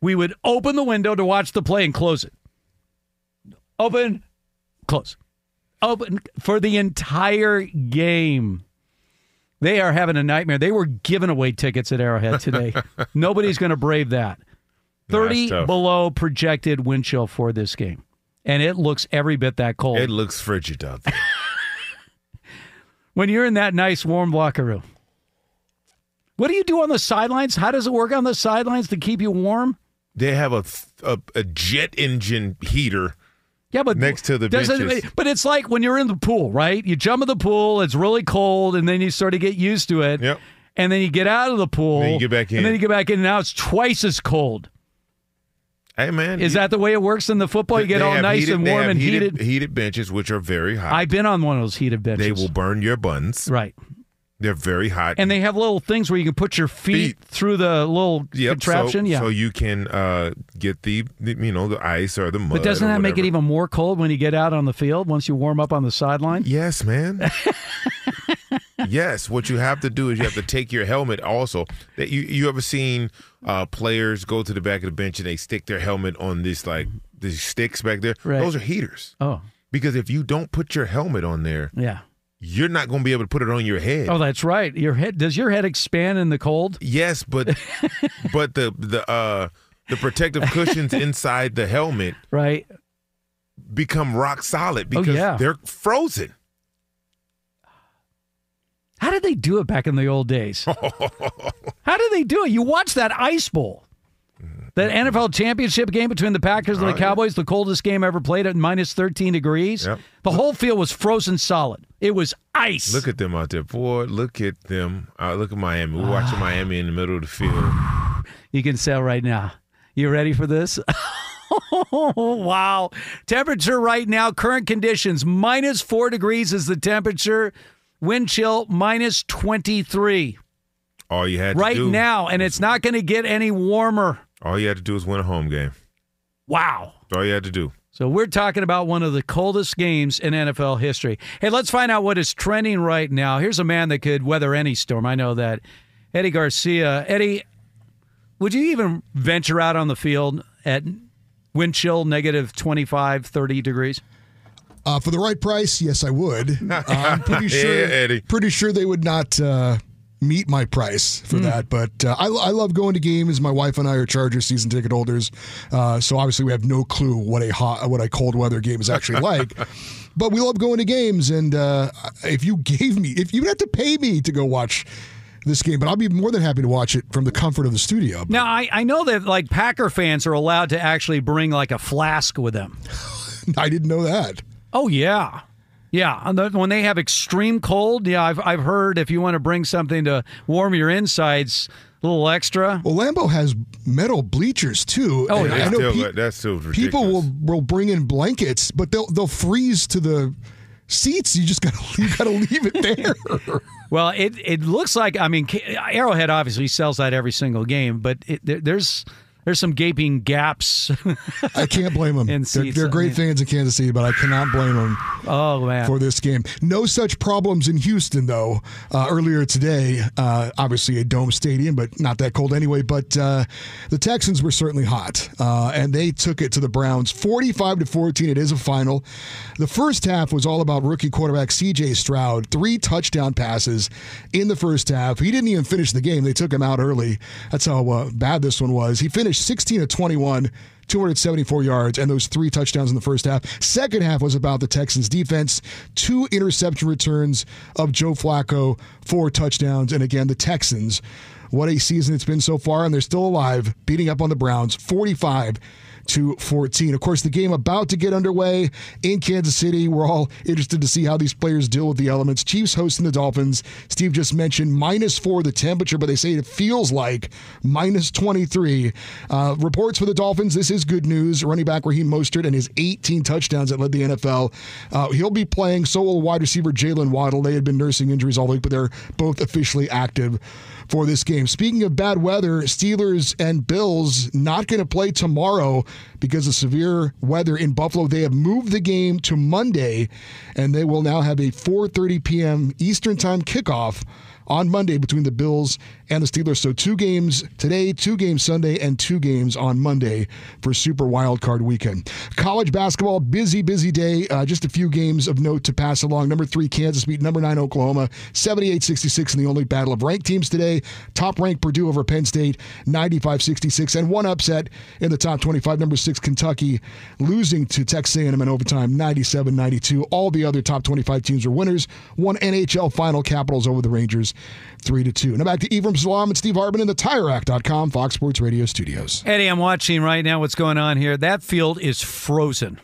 [SPEAKER 3] we would open the window to watch the play and close it. Open, close. Open for the entire game. They are having a nightmare. They were giving away tickets at Arrowhead today. [laughs] Nobody's going to brave that. 30
[SPEAKER 4] tough.
[SPEAKER 3] below projected wind chill for this game. And it looks every bit that cold.
[SPEAKER 4] it looks frigid out there. [laughs]
[SPEAKER 3] when you're in that nice warm locker room. What do you do on the sidelines? How does it work on the sidelines to keep you warm?
[SPEAKER 4] they have a, a a jet engine heater
[SPEAKER 3] Yeah, but
[SPEAKER 4] next to the benches.
[SPEAKER 3] But it's like when you're in the pool, right? You jump in the pool, it's really cold, and then you sort of get used to it.
[SPEAKER 4] Yep.
[SPEAKER 3] And then you get out of the pool.
[SPEAKER 4] Then you get back in.
[SPEAKER 3] And then you get back in, and now it's twice as cold.
[SPEAKER 4] Hey man,
[SPEAKER 3] Is
[SPEAKER 4] you-
[SPEAKER 3] that the way it works in the football? You get all nice
[SPEAKER 4] heated-
[SPEAKER 3] and warm and
[SPEAKER 4] heated,
[SPEAKER 3] heated.
[SPEAKER 4] heated benches, which are very hot.
[SPEAKER 3] I've been on one of those heated benches.
[SPEAKER 4] they will burn your buns.
[SPEAKER 3] Right.
[SPEAKER 4] They're very hot.
[SPEAKER 3] And they have little things where you can put your feet,
[SPEAKER 4] Feet.
[SPEAKER 3] through the little
[SPEAKER 4] Yep,
[SPEAKER 3] contraption.
[SPEAKER 4] So,
[SPEAKER 3] yeah.
[SPEAKER 4] so you can uh, get the, the you know the ice or the mud.
[SPEAKER 3] but doesn't that make it even more cold when you get out on the field once you warm up on the sideline?
[SPEAKER 4] Yes, man. [laughs] yes, what you have to do is you have to take your helmet. Also, that you you ever seen uh, players go to the back of the bench and they stick their helmet on this like these sticks back there?
[SPEAKER 3] Right.
[SPEAKER 4] Those are heaters.
[SPEAKER 3] Oh,
[SPEAKER 4] Because if you don't put your helmet on there,
[SPEAKER 3] yeah.
[SPEAKER 4] You're not going to be able to put it on your head.
[SPEAKER 3] Oh, that's right. Your head does your head expand in the cold?
[SPEAKER 4] Yes, but [laughs] but the the uh the protective cushions [laughs] inside the helmet
[SPEAKER 3] Right.
[SPEAKER 4] become rock solid because
[SPEAKER 3] Oh, yeah.
[SPEAKER 4] they're frozen.
[SPEAKER 3] How did they do it back in the old days? [laughs] How did they do it? You watch that Ice Bowl, that NFL championship game between the Packers and
[SPEAKER 4] Oh,
[SPEAKER 3] the
[SPEAKER 4] yeah.
[SPEAKER 3] Cowboys, the coldest game ever played at minus 13 degrees.
[SPEAKER 4] Yep.
[SPEAKER 3] The whole field was frozen solid. It was ice.
[SPEAKER 4] Look at them out there, boy. Look at them. Uh, look at Miami. We're watching Miami in the middle of the field.
[SPEAKER 3] You can sell right now. You ready for this? [laughs] wow. Temperature right now, current conditions, minus four degrees is the temperature. Wind chill, minus 23
[SPEAKER 4] All you had to
[SPEAKER 3] right
[SPEAKER 4] do,
[SPEAKER 3] now, and it's not going to get any warmer.
[SPEAKER 4] All you had to do is win a home game.
[SPEAKER 3] Wow.
[SPEAKER 4] That's all you had to do.
[SPEAKER 3] So we're talking about one of the coldest games in NFL history. Hey, let's find out what is trending right now. Here's a man that could weather any storm. I know that. Eddie Garcia. Eddie, would you even venture out on the field at wind chill negative 25, 30 degrees?
[SPEAKER 6] Uh, for the right price, yes, I would. [laughs] Uh, I'm pretty sure.
[SPEAKER 4] Yeah, Eddie.
[SPEAKER 6] Pretty sure they would not uh, meet my price for that. But uh, I, I love going to games. My wife and I are Chargers season ticket holders, uh, so obviously we have no clue what a hot, what a cold weather game is actually like. [laughs] but we love going to games, and uh, if you gave me, if you would have to pay me to go watch this game, but I'll be more than happy to watch it from the comfort of the studio.
[SPEAKER 3] Now, I, I know that like Packer fans are allowed to actually bring like a flask with them. [laughs]
[SPEAKER 6] I didn't know that.
[SPEAKER 3] Oh yeah, yeah. The- When they have extreme cold, yeah, I've I've heard if you want to bring something to warm your insides, a little extra.
[SPEAKER 6] Well, Lambeau has metal bleachers too.
[SPEAKER 3] Oh, yeah.
[SPEAKER 6] I know
[SPEAKER 4] Still,
[SPEAKER 6] pe-
[SPEAKER 4] that's still ridiculous.
[SPEAKER 6] people will will bring in blankets, but they'll they'll freeze to the seats. You just gotta [laughs] you gotta leave it there. [laughs]
[SPEAKER 3] Well, it it looks like I mean Arrowhead obviously sells that every single game, but it, there, there's there's some gaping gaps.
[SPEAKER 6] I can't blame them. [laughs] They're, they're great fans of Kansas City, but I cannot blame them
[SPEAKER 3] oh man,
[SPEAKER 6] for this game. No such problems in Houston, though. Uh, earlier today, uh, obviously a dome stadium, but not that cold anyway. But uh, the Texans were certainly hot, uh, and they took it to the Browns, forty-five to fourteen. It is a final. The first half was all about rookie quarterback C.J. Stroud, three touchdown passes in the first half. He didn't even finish the game; they took him out early. That's how uh, bad this one was. He finished sixteen of twenty-one. 274 yards and those three touchdowns in the first half. Second half was about the Texans defense. Two interception returns of Joe Flacco, four touchdowns. And again, the Texans, what a season it's been so far. And they're still alive, beating up on the Browns 45 to 14. Of course, the game about to get underway in Kansas City. We're all interested to see how these players deal with the elements. Chiefs hosting the Dolphins. Steve just mentioned minus four the temperature, but they say it feels like minus 23. Uh, reports for the Dolphins. This is good news. Running back Raheem Mostert and his 18 touchdowns that led the NFL. Uh, he'll be playing. So will wide receiver Jaylen Waddle. They had been nursing injuries all week, but they're both officially active for this game. Speaking of bad weather, Steelers and Bills not going to play tomorrow because of severe weather in Buffalo. They have moved the game to Monday, and they will now have a 4:30 p.m. Eastern Time kickoff on Monday between the Bills and the Steelers. So two games today, two games Sunday, and two games on Monday for Super Wild Card Weekend. College basketball, busy, busy day. Uh, just a few games of note to pass along. Number three, Kansas beat number nine, Oklahoma, 78-66 in the only battle of ranked teams today. Top ranked Purdue over Penn State, 95-66, and one upset in the top 25. Number six, Kentucky, losing to Texas A&M in overtime, 97-92. All the other top 25 teams were winners. One NHL final, Capitals over the Rangers, three to two. Now back to Ephraim Salaam and Steve Hartman in the TireRack.com Fox Sports Radio studios.
[SPEAKER 3] Eddie, I'm watching right now what's going on here. That field is frozen.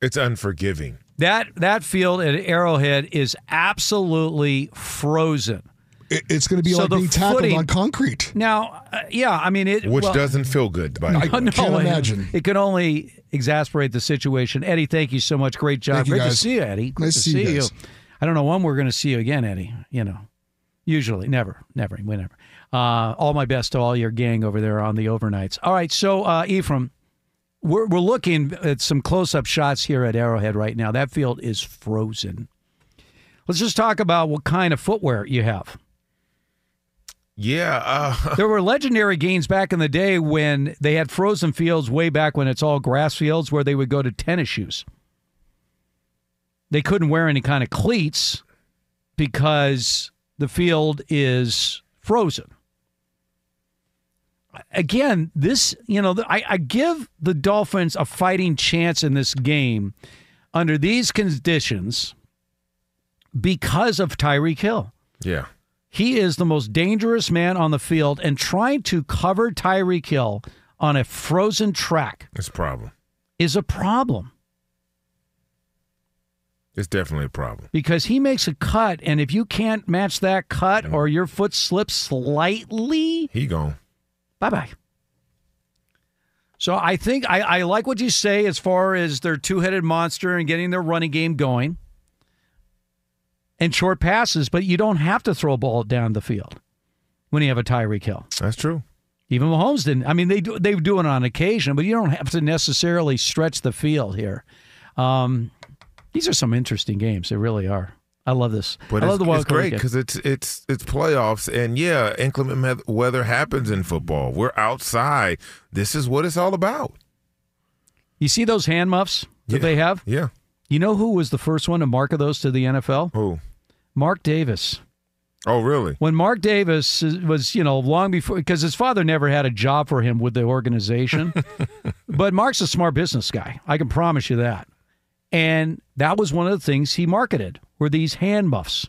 [SPEAKER 4] It's unforgiving.
[SPEAKER 3] That that field at Arrowhead is absolutely frozen.
[SPEAKER 6] It- It's going to be
[SPEAKER 3] So
[SPEAKER 6] like being tackled
[SPEAKER 3] footing-
[SPEAKER 6] on concrete.
[SPEAKER 3] Now, uh, yeah, I mean it.
[SPEAKER 4] Which
[SPEAKER 3] well,
[SPEAKER 4] doesn't feel good, by the [laughs]
[SPEAKER 6] I
[SPEAKER 4] way.
[SPEAKER 6] can't imagine.
[SPEAKER 3] It can only exasperate the situation. Eddie, thank you so much. Great job.
[SPEAKER 6] Thank you,
[SPEAKER 3] Great to see you, Eddie. Great
[SPEAKER 6] Nice
[SPEAKER 3] to
[SPEAKER 6] to see you guys.
[SPEAKER 3] I don't know when we're going to see you again, Eddie. You know, usually, never, never, whenever. Uh, all my best to all your gang over there on the overnights. All right, so uh, Ephraim, we're we're looking at some close-up shots here at Arrowhead right now. That field is frozen. Let's just talk about what kind of footwear you have.
[SPEAKER 4] Yeah. Uh, [laughs]
[SPEAKER 3] There were legendary games back in the day when they had frozen fields way back when it's all grass fields where they would go to tennis shoes. They couldn't wear any kind of cleats because the field is frozen. Again, this, you know, I, I give the Dolphins a fighting chance in this game under these conditions because of Tyreek Hill.
[SPEAKER 4] yeah.
[SPEAKER 3] He is the most dangerous man on the field, and trying to cover Tyreek Hill on a frozen track
[SPEAKER 4] It's a problem.
[SPEAKER 3] is a problem
[SPEAKER 4] It's definitely a problem.
[SPEAKER 3] because he makes a cut, and if you can't match that cut or your foot slips slightly,
[SPEAKER 4] He gone.
[SPEAKER 3] bye bye. So I think I, I like what you say as far as their two headed monster and getting their running game going and short passes, but you don't have to throw a ball down the field when you have a Tyreek Hill.
[SPEAKER 4] That's true.
[SPEAKER 3] Even Mahomes didn't. I mean, they do, they do it on occasion, but you don't have to necessarily stretch the field here. Um, these are some interesting games. They really are. I love this.
[SPEAKER 4] But
[SPEAKER 3] I love the wild
[SPEAKER 4] it's great because it's it's it's playoffs, and yeah, inclement weather happens in football. We're outside. This is what it's all about.
[SPEAKER 3] You see those hand muffs that
[SPEAKER 4] Yeah.
[SPEAKER 3] they have?
[SPEAKER 4] Yeah.
[SPEAKER 3] You know who was the first one to market those to the NFL?
[SPEAKER 4] Who?
[SPEAKER 3] Mark Davis.
[SPEAKER 4] Oh, really?
[SPEAKER 3] When Mark Davis was, you know, long before, because his father never had a job for him with the organization. [laughs] but Mark's a smart business guy. I can promise you that. And that was one of the things he marketed were these hand muffs.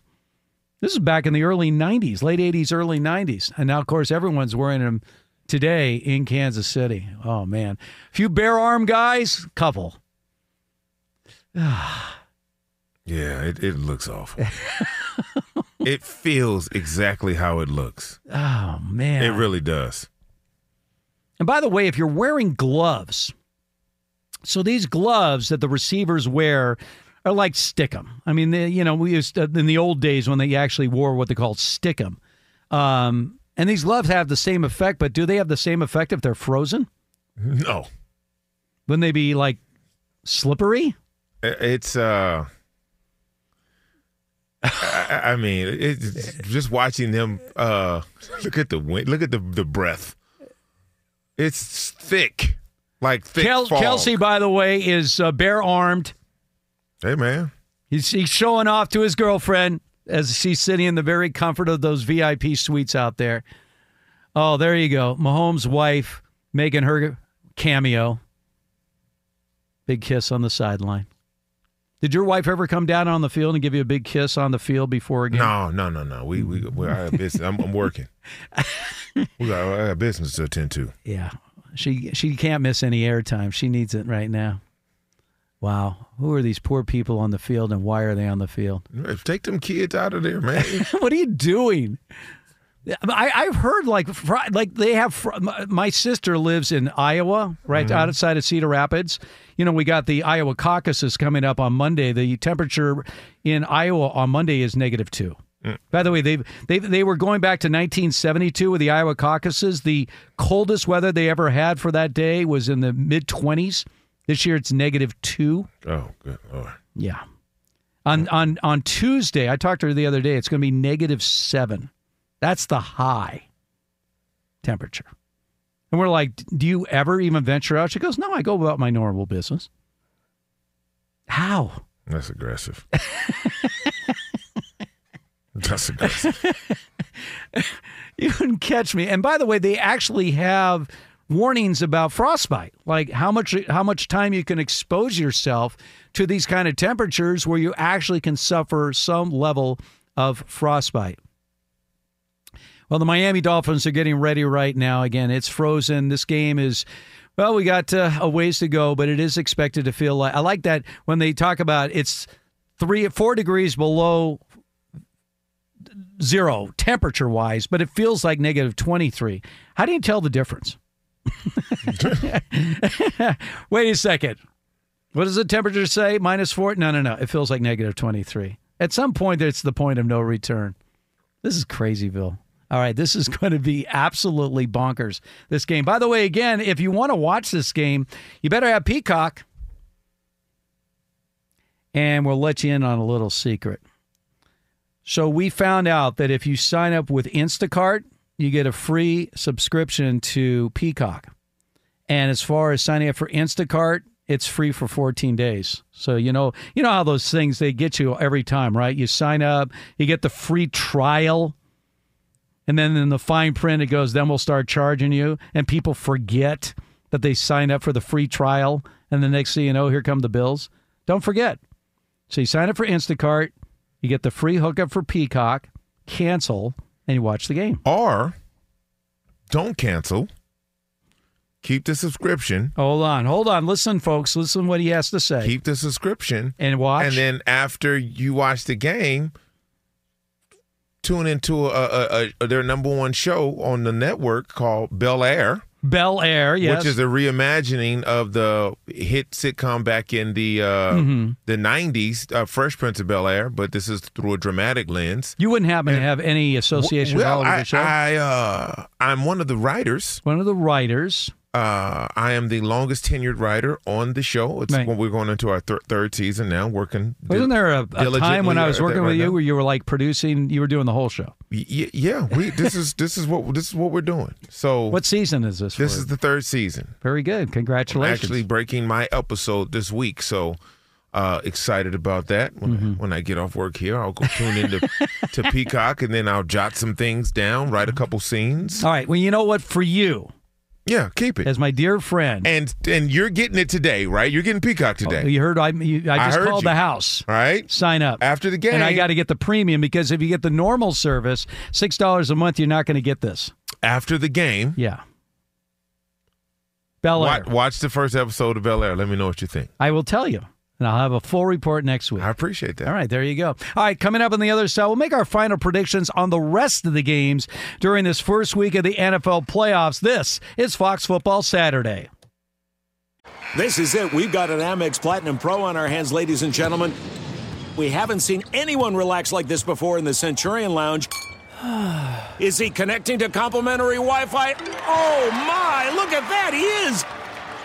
[SPEAKER 3] This is back in the early 90s, late 80s, early 90s. And now, of course, everyone's wearing them today in Kansas City. Oh, man. A few bare arm guys, couple. [sighs]
[SPEAKER 4] Yeah, it, it looks awful. [laughs] it feels exactly how it looks.
[SPEAKER 3] Oh man.
[SPEAKER 4] It really does.
[SPEAKER 3] And by the way, if you're wearing gloves, so these gloves that the receivers wear are like stickum. I mean, they, you know, we used to, in the old days when they actually wore what they called stickum. Um, and these gloves have the same effect, but do they have the same effect if they're frozen?
[SPEAKER 4] No.
[SPEAKER 3] Wouldn't they be like slippery?
[SPEAKER 4] It's uh I, I mean, it's just watching them uh look at the wind, look at the the breath. It's thick. Like thick
[SPEAKER 3] Kel-
[SPEAKER 4] fog.
[SPEAKER 3] Kelce, by the way, is uh, bare armed.
[SPEAKER 4] Hey man.
[SPEAKER 3] He's, he's showing off to his girlfriend as she's sitting in the very comfort of those VIP suites out there. Oh, there you go. Mahomes' wife making her cameo. Big kiss on the sideline. Did your wife ever come down on the field and give you a big kiss on the field before a game?
[SPEAKER 4] No, no, no, no. We we, we I have business. I'm, I'm working. [laughs] we got I got business to attend to.
[SPEAKER 3] Yeah. She she can't miss any airtime. She needs it right now. Wow. Who are these poor people on the field and why are they on the field?
[SPEAKER 4] Take them kids out of there, man. [laughs]
[SPEAKER 3] what are you doing? I, I've heard like like they have. my- sister lives in Iowa, right
[SPEAKER 4] Mhm.
[SPEAKER 3] outside of Cedar Rapids. You know, we got the Iowa caucuses coming up on Monday. The temperature in Iowa on Monday is negative two. By the way, they they they were going back to 1972 with the Iowa caucuses. The coldest weather they ever had for that day was in the mid 20s. This year it's negative two.
[SPEAKER 4] Oh, good lord.
[SPEAKER 3] Yeah. On on on Tuesday, I talked to her the other day. It's going to be negative seven. That's the high temperature. And we're like, "Do you ever even venture out?" She goes, "No, I go about my normal business." How?
[SPEAKER 4] That's aggressive. [laughs] That's [laughs]
[SPEAKER 3] you couldn't catch me. And by the way, they actually have warnings about frostbite, like how much how much time you can expose yourself to these kind of temperatures where you actually can suffer some level of frostbite. Well, the Miami Dolphins are getting ready right now. Again, it's frozen. This game is. Well, we got uh, a ways to go, but it is expected to feel like. I like that when they talk about it's three, four degrees below zero temperature wise, but it feels like negative 23. How do you tell the difference? [laughs] Wait a second. What does the temperature say? Minus four? No, no, no. It feels like negative 23. At some point, it's the point of no return. This is crazyville. All right, this is [laughs] going to be absolutely bonkers, this game. By the way, again, if you want to watch this game, you better have Peacock. And we'll let you in on a little secret. So we found out that if you sign up with Instacart, you get a free subscription to Peacock. And as far as signing up for Instacart, it's free for 14 days. So you know, you know how those things they get you every time, right? You sign up, you get the free trial. And then in the fine print it goes, then we'll start charging you and people forget that they signed up for the free trial and the next thing you know, here come the bills. Don't forget. So you sign up for Instacart, you get the free hookup for Peacock, cancel, and you watch the game.
[SPEAKER 4] Or don't cancel. Keep the subscription.
[SPEAKER 3] Hold on, hold on. Listen, folks. Listen what he has to say.
[SPEAKER 4] Keep the subscription.
[SPEAKER 3] And watch.
[SPEAKER 4] And then after you watch the game, tune into a, a, a, their number one show on the network called Bel Air.
[SPEAKER 3] Bel Air, yes.
[SPEAKER 4] Which is a reimagining of the hit sitcom back in the uh,
[SPEAKER 3] Mhm.
[SPEAKER 4] the '90s, uh, Fresh Prince of Bel Air, but this is through a dramatic lens.
[SPEAKER 3] You wouldn't happen to have any association
[SPEAKER 4] well,
[SPEAKER 3] with
[SPEAKER 4] I,
[SPEAKER 3] the show?
[SPEAKER 4] I uh, I'm one of the writers.
[SPEAKER 3] One of the writers.
[SPEAKER 4] Uh, I am the longest tenured writer on the show. It's
[SPEAKER 3] Right.
[SPEAKER 4] when we're going into our thir- third season now, working.
[SPEAKER 3] Wasn't there a, a time when I was working with
[SPEAKER 4] right
[SPEAKER 3] you
[SPEAKER 4] now.
[SPEAKER 3] where you were like producing? You were doing the whole show.
[SPEAKER 4] Y- yeah, we this is this is what this is what we're doing. So [laughs]
[SPEAKER 3] What season is this?
[SPEAKER 4] this
[SPEAKER 3] for?
[SPEAKER 4] is the third season.
[SPEAKER 3] very good. Congratulations.
[SPEAKER 4] I'm actually breaking my episode this week, so uh, excited about that. When,
[SPEAKER 3] Mm-hmm.
[SPEAKER 4] when I get off work here, I'll go tune into [laughs] to Peacock, and then I'll jot some things down, write a couple scenes.
[SPEAKER 3] All right. Well, you know what? For you,
[SPEAKER 4] Yeah, keep it.
[SPEAKER 3] as my dear friend,
[SPEAKER 4] And and you're getting it today, right? You're getting Peacock today, oh,
[SPEAKER 3] you heard I, you, I
[SPEAKER 4] I
[SPEAKER 3] just
[SPEAKER 4] heard
[SPEAKER 3] called
[SPEAKER 4] you.
[SPEAKER 3] the house.
[SPEAKER 4] right?
[SPEAKER 3] Sign up.
[SPEAKER 4] After the game,
[SPEAKER 3] And I got to get the premium because if you get the normal service, six dollars a month, you're not going to get this.
[SPEAKER 4] after the game.
[SPEAKER 3] Yeah. Bel Air.
[SPEAKER 4] Watch, watch the first episode of Bel Air. Let me know what you think.
[SPEAKER 3] I will tell you. And I'll have a full report next week.
[SPEAKER 4] I appreciate that.
[SPEAKER 3] All right, there you go. All right, coming up on the other side, we'll make our final predictions on the rest of the games during this first week of the NFL playoffs. This is Fox Football Saturday.
[SPEAKER 8] This is it. We've got an Amex Platinum Pro on our hands, ladies and gentlemen. We haven't seen anyone relax like this before in the Centurion Lounge. [sighs] Is he connecting to complimentary Wi Fi? Oh my, look at that, he is!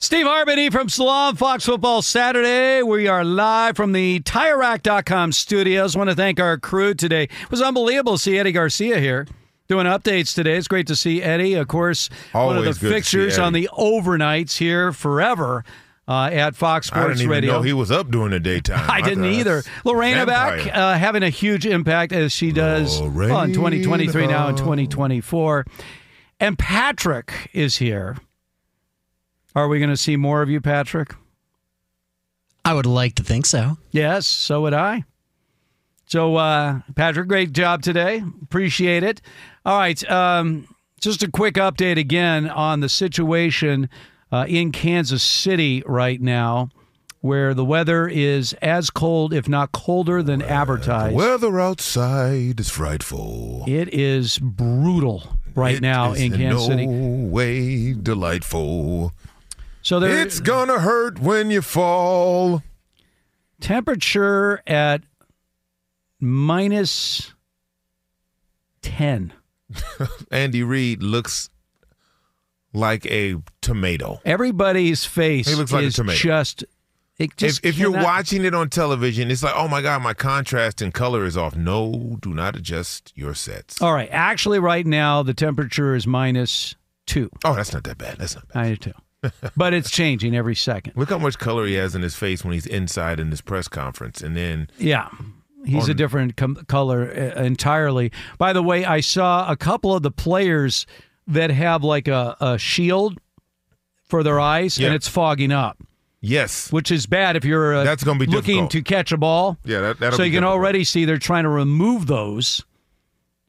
[SPEAKER 3] Steve Hartman Ephraim Salaam Fox Football Saturday. We are live from the TireRack.com studios. want to thank our crew today. It was unbelievable to see Eddie Garcia here doing updates today. It's great to see Eddie. Of course,
[SPEAKER 4] Always
[SPEAKER 3] one of the fixtures on the overnights here forever uh, at Fox
[SPEAKER 4] I didn't
[SPEAKER 3] Sports
[SPEAKER 4] even
[SPEAKER 3] Radio.
[SPEAKER 4] know he was up during the daytime. [laughs]
[SPEAKER 3] I didn't either. Lorena
[SPEAKER 4] vampire.
[SPEAKER 3] back uh, having a huge impact as she does well, in 2023 now in 2024. And Patrick is here. Are we going to see more of you, Patrick?
[SPEAKER 9] I would like to think so.
[SPEAKER 3] Yes, so would I. So, uh, Patrick, great job today. Appreciate it. All right. Um, just a quick update again on the situation uh, in Kansas City right now, where the weather is as cold, if not colder, than advertised.
[SPEAKER 4] Weather outside is frightful.
[SPEAKER 3] It is brutal right
[SPEAKER 4] It
[SPEAKER 3] now
[SPEAKER 4] is
[SPEAKER 3] in Kansas
[SPEAKER 4] no
[SPEAKER 3] City.
[SPEAKER 4] way delightful.
[SPEAKER 3] So there,
[SPEAKER 4] It's gonna hurt when you fall.
[SPEAKER 3] temperature at minus 10. [laughs]
[SPEAKER 4] Andy Reid looks like a tomato.
[SPEAKER 3] Everybody's face
[SPEAKER 4] He looks like a
[SPEAKER 3] is
[SPEAKER 4] tomato.
[SPEAKER 3] just. It just
[SPEAKER 4] if if you're watching it on television, it's like, oh my god, my contrast and color is off. No, do not adjust your sets.
[SPEAKER 3] All right. Actually, right now, the temperature is minus two.
[SPEAKER 4] Oh, that's not that bad. That's not bad.
[SPEAKER 3] Minus two. But it's changing every second.
[SPEAKER 4] Look how much color he has in his face when he's inside in this press conference, and then
[SPEAKER 3] Yeah. He's a different com- color uh, entirely. By the way, I saw a couple of the players that have like a, a shield for their eyes
[SPEAKER 4] Yeah.
[SPEAKER 3] and it's fogging up,
[SPEAKER 4] yes,
[SPEAKER 3] which is bad if you're uh,
[SPEAKER 4] That's gonna be
[SPEAKER 3] looking
[SPEAKER 4] difficult.
[SPEAKER 3] to catch a ball.
[SPEAKER 4] yeah, that, that'll
[SPEAKER 3] so
[SPEAKER 4] be
[SPEAKER 3] you can
[SPEAKER 4] difficult.
[SPEAKER 3] already see they're trying to remove those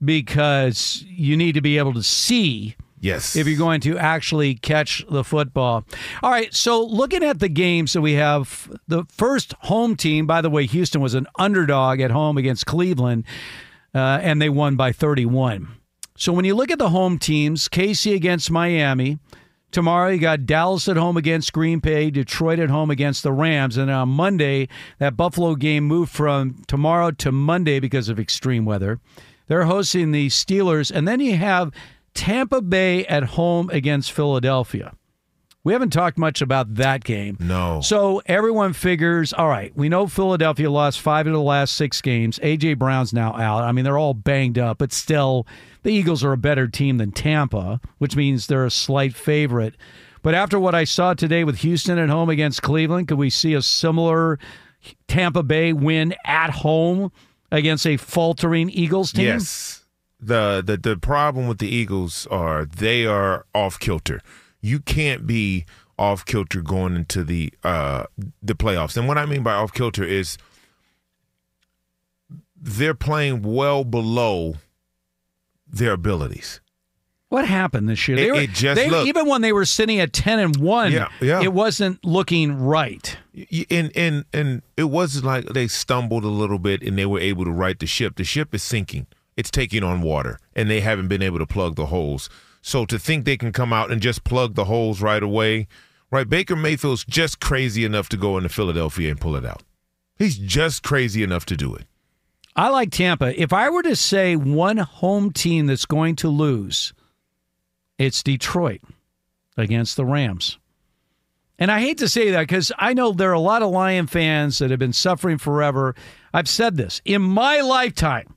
[SPEAKER 3] because you need to be able to see
[SPEAKER 4] yes
[SPEAKER 3] if you're going to actually catch the football. All right, so looking at the games that we have, the first home team, by the way, Houston was an underdog at home against Cleveland, uh, and they won by 31. So when you look at the home teams, KC against Miami. Tomorrow you got Dallas at home against Green Bay, Detroit at home against the Rams, and on Monday that Buffalo game moved from tomorrow to Monday because of extreme weather. They're hosting the Steelers, and then you have Tampa Bay at home against Philadelphia. We haven't talked much about that game.
[SPEAKER 4] No.
[SPEAKER 3] So everyone figures, all right, we know Philadelphia lost five of the last six games. A.J. Brown's now out. I mean, they're all banged up, but still, the Eagles are a better team than Tampa, which means they're a slight favorite. But after what I saw today with Houston at home against Cleveland, could we see a similar Tampa Bay win at home against a faltering Eagles team?
[SPEAKER 4] Yes. The, the the problem with the Eagles are they are off kilter. You can't be off kilter going into the uh the playoffs. And what I mean by off kilter is they're playing well below their abilities.
[SPEAKER 3] What happened this year?
[SPEAKER 4] It-
[SPEAKER 3] They were,
[SPEAKER 4] it just
[SPEAKER 3] they, even when they were sitting at ten and one,
[SPEAKER 4] Yeah, yeah.
[SPEAKER 3] it wasn't looking right.
[SPEAKER 4] And and and it wasn't like they stumbled a little bit and they were able to right the ship. The ship is sinking. It's taking on water, and they haven't been able to plug the holes. So to think they can come out and just plug the holes right away, right? Baker Mayfield's just crazy enough to go into Philadelphia and pull it out. He's just crazy enough to do it.
[SPEAKER 3] I like Tampa. If I were to say one home team that's going to lose, it's Detroit against the Rams. And I hate to say that because I know there are a lot of Lion fans that have been suffering forever. I've said this in my lifetime,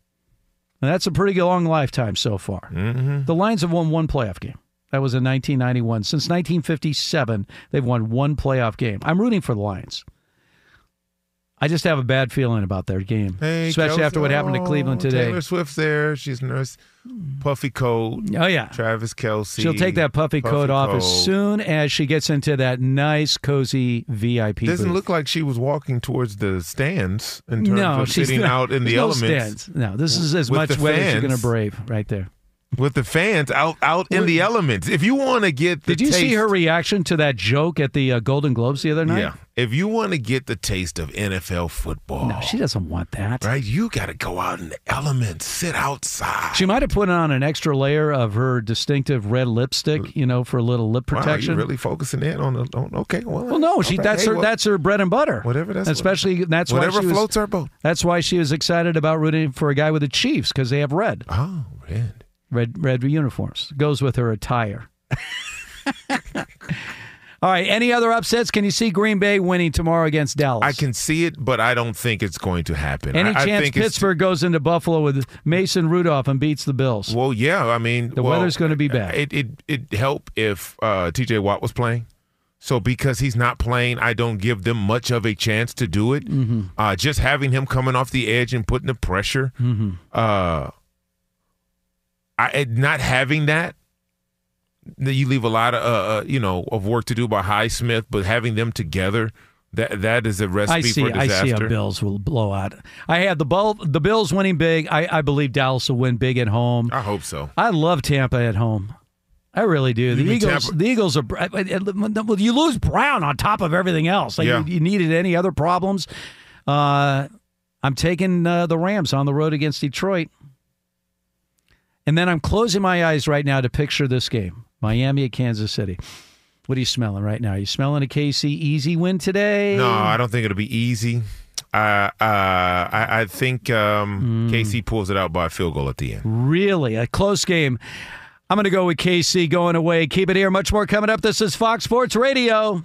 [SPEAKER 3] and that's a pretty long lifetime so far.
[SPEAKER 4] Mm-hmm.
[SPEAKER 3] The Lions have won one playoff game. That was in 1991. Since 1957, they've won one playoff game. I'm rooting for the Lions. I just have a bad feeling about their game,
[SPEAKER 4] Hey,
[SPEAKER 3] especially
[SPEAKER 4] Kelce-
[SPEAKER 3] after what happened to
[SPEAKER 4] oh,
[SPEAKER 3] Cleveland today.
[SPEAKER 4] Taylor Swift's there. She's nurse puffy coat.
[SPEAKER 3] Oh yeah,
[SPEAKER 4] Travis Kelce.
[SPEAKER 3] She'll take that puffy, coat off as soon as she gets into that nice, cozy VIP.
[SPEAKER 4] Doesn't
[SPEAKER 3] booth.
[SPEAKER 4] look like she was walking towards the stands in terms
[SPEAKER 3] no,
[SPEAKER 4] of
[SPEAKER 3] she's
[SPEAKER 4] sitting
[SPEAKER 3] not-
[SPEAKER 4] out in the
[SPEAKER 3] no
[SPEAKER 4] elements.
[SPEAKER 3] stands. No, this is as much
[SPEAKER 4] the
[SPEAKER 3] weather as you're going to brave right there.
[SPEAKER 4] With the fans out out in the elements. If you want to get the
[SPEAKER 3] Did you see
[SPEAKER 4] taste-
[SPEAKER 3] her reaction to that joke at the uh, Golden Globes the other night?
[SPEAKER 4] Yeah. If you want to get the taste of NFL football,
[SPEAKER 3] No, she doesn't want that.
[SPEAKER 4] right? You got to go out in the elements, sit outside.
[SPEAKER 3] She might have put on an extra layer of her distinctive red lipstick, you know, for a little lip
[SPEAKER 4] Wow,
[SPEAKER 3] protection.
[SPEAKER 4] you really focusing in on, the, on okay? Well,
[SPEAKER 3] well, no, she
[SPEAKER 4] okay,
[SPEAKER 3] that's
[SPEAKER 4] hey,
[SPEAKER 3] her
[SPEAKER 4] well,
[SPEAKER 3] that's her bread and butter.
[SPEAKER 4] Whatever that's
[SPEAKER 3] especially that's
[SPEAKER 4] whatever
[SPEAKER 3] why she was,
[SPEAKER 4] floats our boat.
[SPEAKER 3] That's why she was excited about rooting for a guy with the Chiefs because they have red.
[SPEAKER 4] Oh, red.
[SPEAKER 3] Red red uniforms goes with her attire. [laughs] All right. Any other upsets? Can you see Green Bay winning tomorrow against Dallas?
[SPEAKER 4] I can see it, but I don't think it's going to happen.
[SPEAKER 3] Any
[SPEAKER 4] I, I
[SPEAKER 3] chance
[SPEAKER 4] think
[SPEAKER 3] Pittsburgh goes into Buffalo with Mason Rudolph and beats the Bills?
[SPEAKER 4] Well, yeah. I mean,
[SPEAKER 3] The
[SPEAKER 4] well,
[SPEAKER 3] weather's gonna be bad.
[SPEAKER 4] It it it help if uh, T.J. Watt was playing. So because he's not playing, I don't give them much of a chance to do it.
[SPEAKER 3] Mhm.
[SPEAKER 4] Uh, just having him coming off the edge and putting the pressure.
[SPEAKER 3] Mhm.
[SPEAKER 4] Uh, I not having that. then You leave a lot of uh, uh, you know of work to do by Highsmith, but having them together, that that is a recipe
[SPEAKER 3] I see.
[SPEAKER 4] for
[SPEAKER 3] I
[SPEAKER 4] disaster.
[SPEAKER 3] see. A Bills will blow out. I had the Bull, the Bills winning big. I, I believe Dallas will win big at home.
[SPEAKER 4] I hope so.
[SPEAKER 3] I love Tampa at home. I really do. The
[SPEAKER 4] You
[SPEAKER 3] Eagles.
[SPEAKER 4] Tampa-
[SPEAKER 3] The Eagles are. You lose Brown on top of everything else. Like
[SPEAKER 4] Yeah.
[SPEAKER 3] you, you needed any other problems. Uh, I'm taking uh, the Rams on the road against Detroit, and then I'm closing my eyes right now to picture this game: Miami at Kansas City. What are you smelling right now? Are you smelling a KC easy win today?
[SPEAKER 4] No, I don't think it'll be easy. Uh, uh, I, I think um,
[SPEAKER 3] Hmm.
[SPEAKER 4] KC pulls it out by a field goal at the end.
[SPEAKER 3] Really, a close game. I'm going to go with KC going away. Keep it here. Much more coming up. This is Fox Sports Radio.